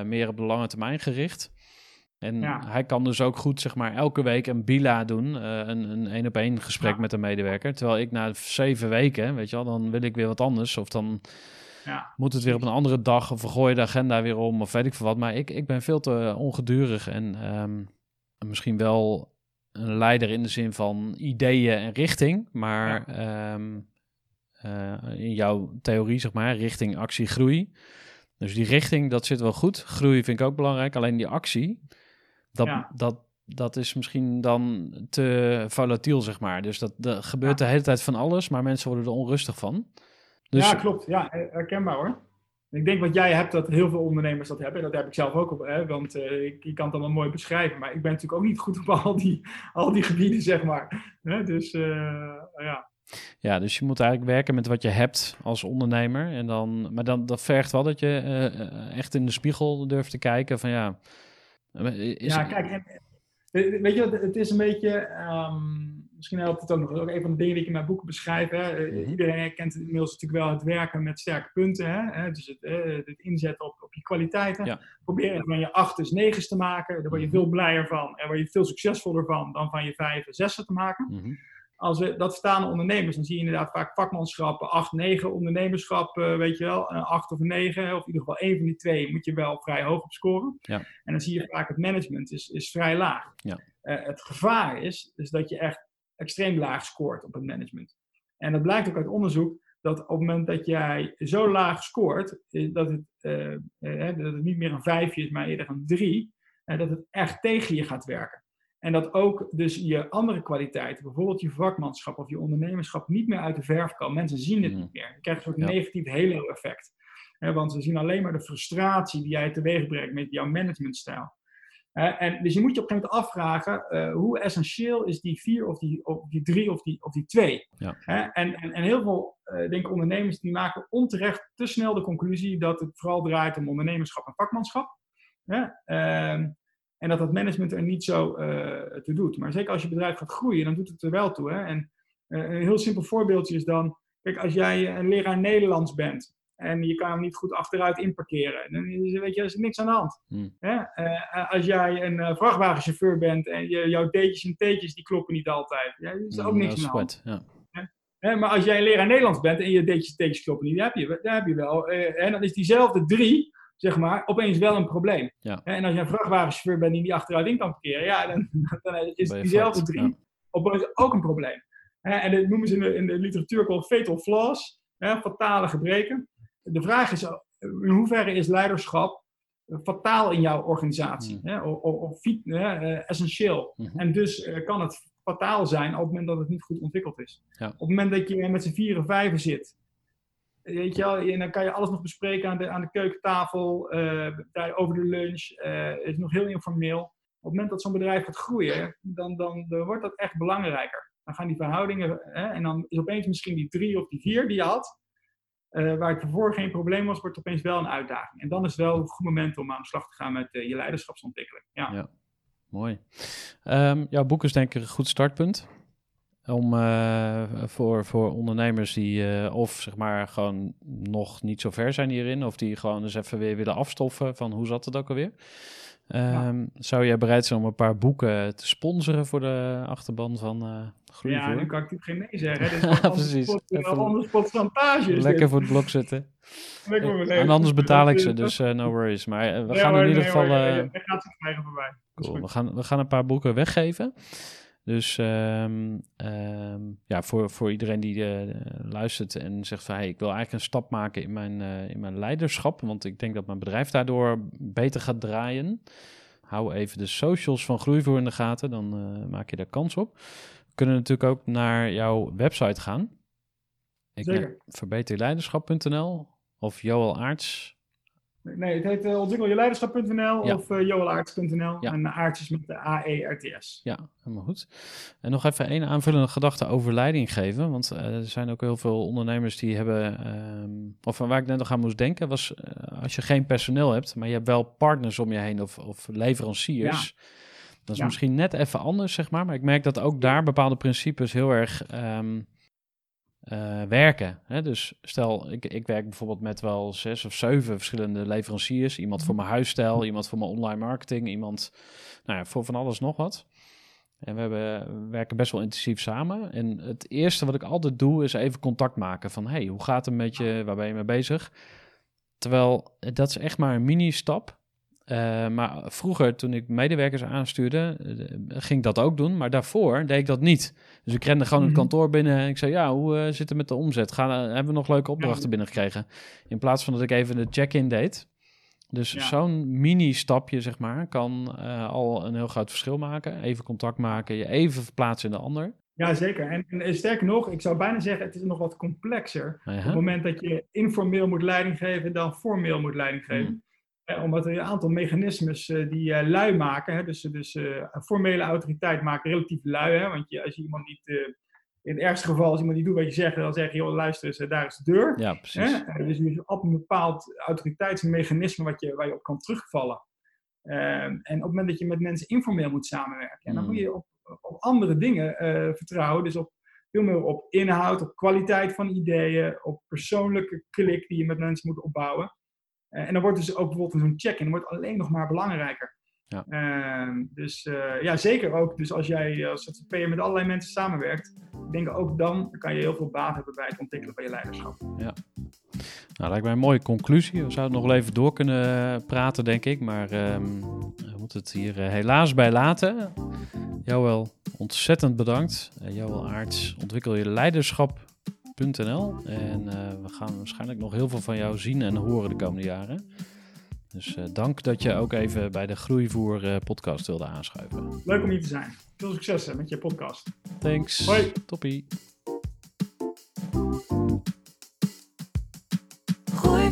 [SPEAKER 1] meer op de lange termijn gericht. En
[SPEAKER 3] Ja.
[SPEAKER 1] hij kan dus ook goed zeg maar elke week een bila doen. een een één op één gesprek met een medewerker. Terwijl ik na zeven weken, weet je wel, dan wil ik weer wat anders. Of dan
[SPEAKER 3] Ja,
[SPEAKER 1] moet het weer op een andere dag of we gooien de agenda weer om of weet ik veel wat. Maar ik, ik ben veel te ongedurig en ehm, misschien wel een leider in de zin van ideeën en richting. Maar ehm, eh, in jouw theorie, zeg maar, richting, actie, groei. Dus die richting, dat zit wel goed. Groei vind ik ook belangrijk. Alleen die actie, dat,
[SPEAKER 3] Ja.
[SPEAKER 1] dat, dat is misschien dan te volatiel, zeg maar. Dus dat, gebeurt
[SPEAKER 3] Ja.
[SPEAKER 1] de hele tijd van alles, maar mensen worden er onrustig van. Dus
[SPEAKER 3] ja klopt. Ja, her- herkenbaar hoor. Ik denk wat jij hebt, dat heel veel ondernemers dat hebben. Dat heb ik zelf ook op, hè, want eh, ik, kan het allemaal mooi beschrijven. Maar ik ben natuurlijk ook niet goed op al die, al die gebieden, zeg maar. Hè, dus eh, ja.
[SPEAKER 1] Ja, dus je moet eigenlijk werken met wat je hebt als ondernemer. En dan, maar dan, dat vergt wel dat je eh, echt in de spiegel durft te kijken van ja... Is,
[SPEAKER 3] ja, kijk, en, weet je, het is een beetje, ehm, misschien helpt het ook nog, ook een van de dingen die ik in mijn boeken beschrijf. Hè. Eh,
[SPEAKER 1] Mhm.
[SPEAKER 3] Iedereen herkent inmiddels natuurlijk wel het werken met sterke punten. Hè. hè, Dus het, eh, het inzetten op, op je kwaliteiten.
[SPEAKER 1] Ja.
[SPEAKER 3] Proberen van je achters, negens te maken. Daar word je
[SPEAKER 1] Mhm.
[SPEAKER 3] veel blijer van. En word je veel succesvoller van dan van je vijf en zessen te maken.
[SPEAKER 1] Mhm.
[SPEAKER 3] Als we dat staan ondernemers, dan zie je inderdaad vaak vakmanschappen, 8, 9 ondernemerschap, eh, weet je wel, een 8 of een 9, of in ieder geval één van die twee moet je wel vrij hoog op scoren.
[SPEAKER 1] Ja.
[SPEAKER 3] En dan zie je vaak het management is, is vrij laag.
[SPEAKER 1] Ja.
[SPEAKER 3] Eh, het gevaar is, is dat je echt extreem laag scoort op het management. En dat blijkt ook uit onderzoek, dat op het moment dat jij zo laag scoort, eh, dat het, eh, eh, dat het niet meer een 5 is, maar eerder een 3, eh, dat het echt tegen je gaat werken. En dat ook dus je andere kwaliteiten, bijvoorbeeld je vakmanschap of je ondernemerschap, niet meer uit de verf kan. Mensen zien het
[SPEAKER 1] Mhm.
[SPEAKER 3] niet meer. Je krijgt een soort
[SPEAKER 1] Ja.
[SPEAKER 3] negatief halo-effect. Want ze zien alleen maar de frustratie die jij teweeg brengt met jouw managementstijl. En dus je moet je op een gegeven moment afvragen, eh, hoe essentieel is die vier of die, of die drie of die, of die twee?
[SPEAKER 1] Ja.
[SPEAKER 3] En, en, en heel veel eh, denk ik, ondernemers die maken onterecht te snel de conclusie dat het vooral draait om ondernemerschap en vakmanschap. Ehm, en dat dat management er niet zo eh toe doet. Maar zeker als je bedrijf gaat groeien, dan doet het er wel toe. Hè? En een heel simpel voorbeeldje is dan, kijk, als jij een leraar Nederlands bent en je kan hem niet goed achteruit inparkeren, dan is, weet je, er is niks aan de hand.
[SPEAKER 1] Hmm.
[SPEAKER 3] Hè? Eh, als jij een eh, vrachtwagenchauffeur bent en je, jouw D'tjes en T'tjes die kloppen niet altijd, ja, dan is er ook
[SPEAKER 1] Mm,
[SPEAKER 3] niks aan de hand.
[SPEAKER 1] Ja.
[SPEAKER 3] Maar als jij een leraar Nederlands bent en je en T'tjes kloppen niet, dan heb je, dan heb je wel. eh, en dan is diezelfde drie, zeg maar, opeens wel een probleem.
[SPEAKER 1] Ja.
[SPEAKER 3] En als jij een vrachtwagenchauffeur bent die niet achteruit in kan parkeren, ja, dan, dan is diezelfde drie
[SPEAKER 1] ja.
[SPEAKER 3] opeens ook een probleem. En dat noemen ze in de, in de literatuur ook wel fatal flaws, hè, fatale gebreken. De vraag is, in hoeverre is leiderschap eh, fataal in jouw organisatie?
[SPEAKER 1] Hmm.
[SPEAKER 3] Hè, of of, eh, essentieel?
[SPEAKER 1] Mhm.
[SPEAKER 3] En dus eh, kan het fataal zijn op het moment dat het niet goed ontwikkeld is.
[SPEAKER 1] Ja.
[SPEAKER 3] Op het moment dat je met z'n vieren, vijven zit, weet je wel, en dan kan je alles nog bespreken aan de, aan de keukentafel, daar over de lunch, het is nog heel informeel. Op het moment dat zo'n bedrijf gaat groeien, dan, dan, dan wordt dat echt belangrijker. Dan gaan die verhoudingen, hè, en dan is opeens misschien die drie of die vier die je had, eh, waar het voor geen probleem was, wordt opeens wel een uitdaging. En dan is het wel een goed moment om aan de slag te gaan met eh, je leiderschapsontwikkeling. Ja.
[SPEAKER 1] Ja. Mooi. Ehm, jouw boek is denk ik een goed startpunt. Om eh, voor, voor ondernemers die of zeg maar gewoon nog niet zo ver zijn hierin, of die gewoon eens even weer willen afstoffen van hoe zat het ook alweer. Ehm, Zou jij bereid zijn om een paar boeken te sponsoren voor de achterban van eh
[SPEAKER 3] Ja, nu kan ik natuurlijk geen nee zeggen. Dit is
[SPEAKER 1] Ja, precies.
[SPEAKER 3] Percentage. is
[SPEAKER 1] Lekker
[SPEAKER 3] dit.
[SPEAKER 1] voor het blok zitten.
[SPEAKER 3] Lekker nee,
[SPEAKER 1] en anders betaal ik ze, dus eh, no worries. Maar eh, we gaan
[SPEAKER 3] hoor,
[SPEAKER 1] in ieder
[SPEAKER 3] nee,
[SPEAKER 1] geval...
[SPEAKER 3] hoor,
[SPEAKER 1] eh,
[SPEAKER 3] gaat
[SPEAKER 1] Cool. We gaan, we gaan een paar boeken weggeven. Dus ehm, ehm, ja, voor, voor iedereen die eh, luistert en zegt van hey, ik wil eigenlijk een stap maken in mijn, eh, in mijn leiderschap, want ik denk dat mijn bedrijf daardoor beter gaat draaien. hou even de socials van Groeivoer in de gaten, dan eh, maak je daar kans op. We kunnen natuurlijk ook naar jouw website gaan. Ik
[SPEAKER 3] Zeker.
[SPEAKER 1] verbeterleiderschap.nl of Joel Aarts.
[SPEAKER 3] Nee, het heet uh, ontwikkeljeleiderschap.nl
[SPEAKER 1] Ja.
[SPEAKER 3] of uh, joelaarts.nl.
[SPEAKER 1] Ja.
[SPEAKER 3] En aartjes met de A-E-R-T-S.
[SPEAKER 1] Ja, helemaal goed. En nog even één aanvullende gedachte over leiding geven. Want eh, er zijn ook heel veel ondernemers die hebben. ehm, of waar ik net nog aan moest denken, was eh, als je geen personeel hebt, maar je hebt wel partners om je heen of, of leveranciers. Dat is
[SPEAKER 3] Ja.
[SPEAKER 1] misschien net even anders, zeg maar. Maar ik merk dat ook daar bepaalde principes heel erg ehm, eh, werken. Hè? Dus stel, ik, ik werk bijvoorbeeld met wel zes of zeven verschillende leveranciers. Iemand voor mijn huisstijl, iemand voor mijn online marketing, iemand nou ja, voor van alles nog wat. En we, hebben, we werken best wel intensief samen. En het eerste wat ik altijd doe, is even contact maken. Van, hey, hoe gaat het met je? Waar ben je mee bezig? Terwijl, eh, dat is echt maar een mini-stap. Eh, maar vroeger, toen ik medewerkers aanstuurde, eh, ging ik dat ook doen. Maar daarvoor deed ik dat niet. Dus ik rende gewoon het
[SPEAKER 3] Mhm.
[SPEAKER 1] kantoor binnen en ik zei, ja, hoe eh, zit het met de omzet? Gaan, hebben we nog leuke opdrachten
[SPEAKER 3] Ja.
[SPEAKER 1] binnengekregen? In plaats van dat ik even de check-in deed. Dus
[SPEAKER 3] Ja.
[SPEAKER 1] zo'n mini-stapje, zeg maar, kan al een heel groot verschil maken. Even contact maken, je even verplaatsen in de ander.
[SPEAKER 3] Ja, zeker. En, en sterker nog, ik zou bijna zeggen, het is nog wat complexer. Op het moment dat je informeel moet leiding geven dan formeel moet leiding geven.
[SPEAKER 1] Mm.
[SPEAKER 3] Omdat er een aantal mechanismes eh, die eh, lui maken. Hè, dus dus eh, een formele autoriteit maken relatief lui. Hè, want je, als je iemand niet, in het ergste geval, als iemand niet doet wat je zegt, dan zeg je, joh, luister eens, daar is de deur.
[SPEAKER 1] Ja, precies.
[SPEAKER 3] Hè? Dus je hebt een bepaald autoriteitsmechanisme wat je, waar je op kan terugvallen. Ehm, en op het moment dat je met mensen informeel moet samenwerken, dan
[SPEAKER 1] Mm.
[SPEAKER 3] moet je op, op andere dingen vertrouwen. Dus op, veel meer op inhoud, op kwaliteit van ideeën, op persoonlijke klik die je met mensen moet opbouwen. Eh, en dan wordt dus ook bijvoorbeeld zo'n check-in wordt alleen nog maar belangrijker.
[SPEAKER 1] Ja.
[SPEAKER 3] Ehm, dus eh, ja, zeker ook. Dus als jij als ZZP'er met allerlei mensen samenwerkt, ik denk ook dan kan je heel veel baat hebben bij het ontwikkelen van je leiderschap.
[SPEAKER 1] Nou, lijkt mij een mooie conclusie. We zouden nog wel even door kunnen praten, denk ik. Maar ehm, we moeten het hier eh, helaas bij laten. Joël, ontzettend bedankt. Joël Aarts, ontwikkel je En eh, we gaan waarschijnlijk nog heel veel van jou zien en horen de komende jaren. Dus eh, dank dat je ook even bij de Groeivoer eh, podcast wilde aanschuiven.
[SPEAKER 3] Leuk om hier te zijn. Veel succes hè, met je podcast.
[SPEAKER 1] Thanks.
[SPEAKER 3] Hoi.
[SPEAKER 1] Toppie.
[SPEAKER 2] Gooi